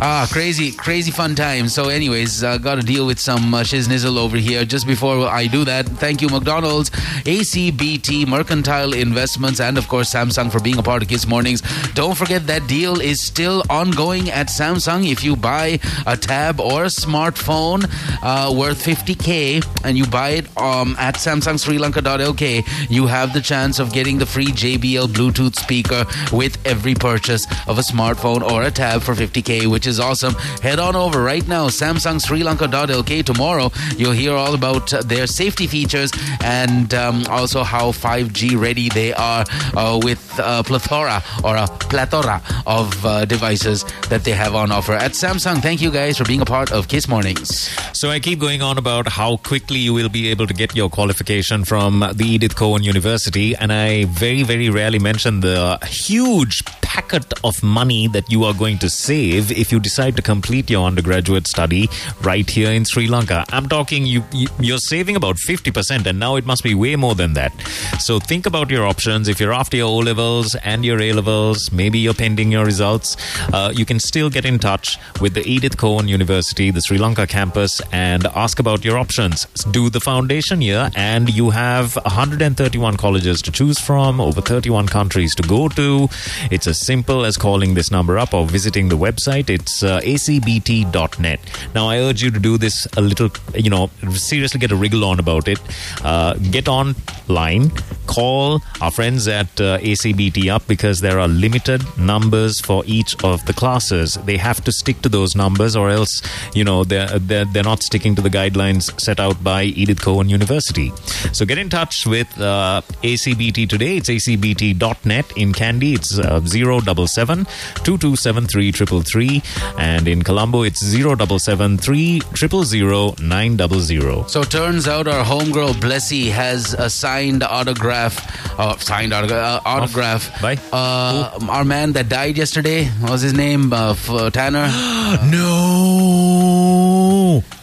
Ah, crazy, crazy fun time. So, anyways, uh, got to deal with some uh, shiznizzle over here. Just before I do that, thank you, McDonald's, ACBT, Mercantile Investments, and of course, Samsung for being a part of Kiss Mornings. Don't forget that deal is still ongoing at Samsung. If you buy a tab or a smartphone uh, worth 50k and you buy it um, at Samsung Sri Lanka.lk, you have the chance of getting the free JBL Bluetooth speaker with every purchase of a smartphone or a tab for 50k, which is awesome. Head on over right now, Samsung Sri Lanka.lk. Tomorrow, you'll hear all about their safety features and um, also how 5G ready they are uh, with a plethora or a plethora of uh, devices that they have on offer at Samsung. Thank you guys for being a part of Kiss Mornings. So I keep going on about how quickly you will be able to get your qualification from the Edith Cowan University, and I very, very rarely mention the huge packet of money that you are going to save if you decide to complete your undergraduate study right here in Sri Lanka. I'm talking you, you you're saving about 50% and now it must be way more than that. So think about your options if you're after your O levels and your A levels, maybe you're pending your results, uh, you can still get in touch with the Edith Cowan University, the Sri Lanka campus and ask about your options. Do the foundation year and you have 131 colleges to choose from, over 31 countries to go to. It's as simple as calling this number up or visiting the website. It's uh, acbt.net. Now, I urge you to do this a little, you know, seriously get a wriggle on about it. Uh, get online, call our friends at uh, ACBT up because there are limited numbers for each of the classes. They have to stick to those numbers or else, you know, they're, they're, they're not sticking to the guidelines set out by Edith Cowan University. So get in touch with uh, ACBT today. It's acbt.net in Kandy. It's uh, 077 2273 And in Colombo, it's 0773 000 900. So turns out our homegirl Blessy has a signed autograph, uh, signed autograph, uh, autograph. By? Uh, our man that died yesterday. What was his name? Uh, uh, Tanner. No.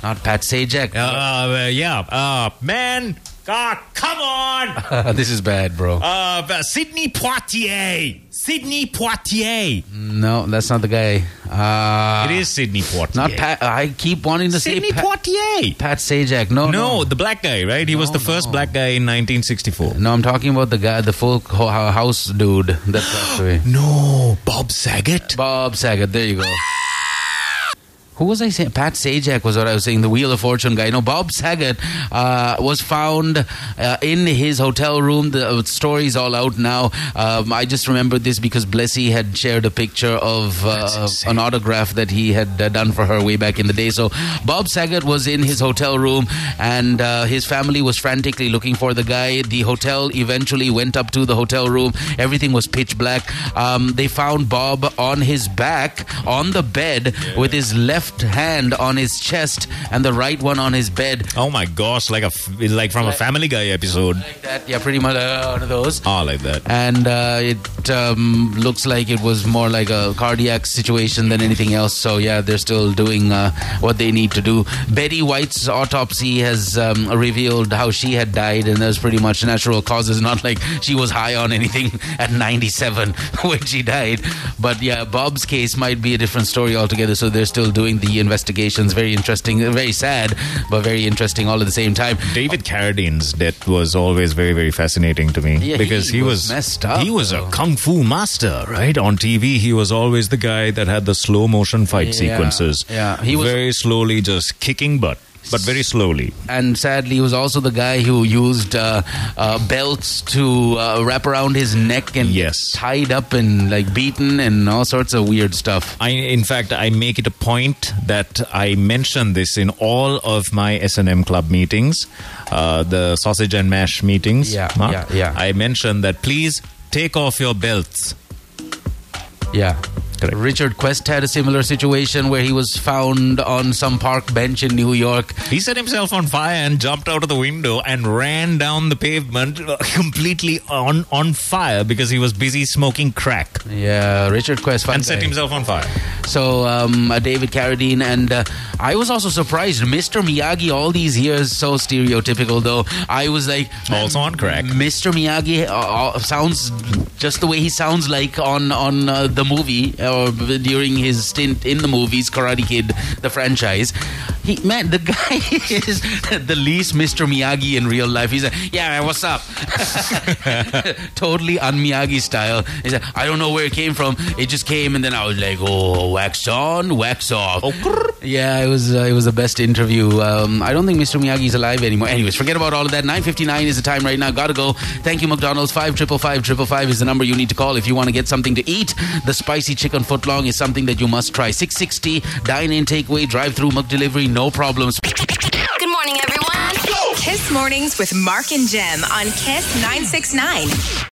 Not Pat Sajak. Uh, yeah. Uh, man. God, come on. this is bad, bro. Uh, Sidney Poitier. Sidney Poitier. no, that's not the guy. Uh, it is Sidney Poitier. Not Pat. I keep wanting to Sidney say Pat, Poitier. Pat Sajak. No, No, no, the black guy, right? He was the first no. black guy in 1964. No, I'm talking about the guy, the full house dude. That passed away. No, Bob Saget. Bob Saget. There you go. Who was I saying? Pat Sajak was what I was saying. The Wheel of Fortune guy. No, Bob Saget uh, was found uh, in his hotel room. The uh, story's all out now. Um, I just remembered this because Blessy had shared a picture of uh, an autograph that he had uh, done for her way back in the day. So Bob Saget was in his hotel room, and uh, his family was frantically looking for the guy. The hotel eventually went up to the hotel room. Everything was pitch black. Um, they found Bob on his back on the bed with his left hand on his chest and the right one on his bed. Oh my gosh, like a like from a Family Guy episode. Like that, yeah, pretty much uh, one of those. Oh, like that. And uh, it um, looks like it was more like a cardiac situation than anything else. So yeah, they're still doing uh, what they need to do. Betty White's autopsy has um, revealed how she had died, and there's pretty much natural causes. Not like she was high on anything at 97 when she died. But yeah, Bob's case might be a different story altogether. So they're still doing the investigations. Very interesting, very sad, but very interesting all at the same time. David Carradine's death was always very, very fascinating to me Yeah, because he he, was was, messed up, He was though. a kung fu master, right? On TV, he was always the guy that had the slow motion fight Yeah, sequences. yeah. He was- very slowly just kicking butt, but very slowly. and sadly, he was also the guy who used uh, uh, belts to uh, wrap around his neck and Yes. tied up and like beaten and all sorts of weird stuff. I, in fact, I make it a point that I mention this in all of my S and M club meetings, uh, the sausage and mash meetings. Yeah, Mark. yeah, yeah. I mention that please take off your belts. Yeah. Correct. Richard Quest had a similar situation where he was found on some park bench in New York. He set himself on fire and jumped out of the window and ran down the pavement uh, completely on, on fire because he was busy smoking crack Yeah, Richard Quest. and set guy. himself on fire. So um, uh, David Carradine and uh, I was also surprised. Mr. Miyagi, all these years, so stereotypical though. I was like, Also on crack. Mr. Miyagi uh, uh, sounds just the way he sounds like on on uh, the movie or during his stint in the movies, Karate Kid, the franchise. He man, the guy is the least Mr. Miyagi in real life. He's like, yeah, man, what's up? totally un Miyagi style. He's like, I don't know where it came from. It just came, and then I was like, oh, wax on, wax off. Yeah, it was uh, it was the best interview. Um, I don't think Mr. Miyagi's alive anymore. Anyways, forget about all of that. Nine fifty nine is the time right now. Gotta go. Thank you, McDonald's. Five triple five triple five is the number you need to call if you want to get something to eat. The spicy chicken footlong is something that you must try. Six sixty dine in, takeaway, drive through, McDelivery, no problems. Good morning, everyone. Kiss Mornings with Mark and Jem on Kiss 969.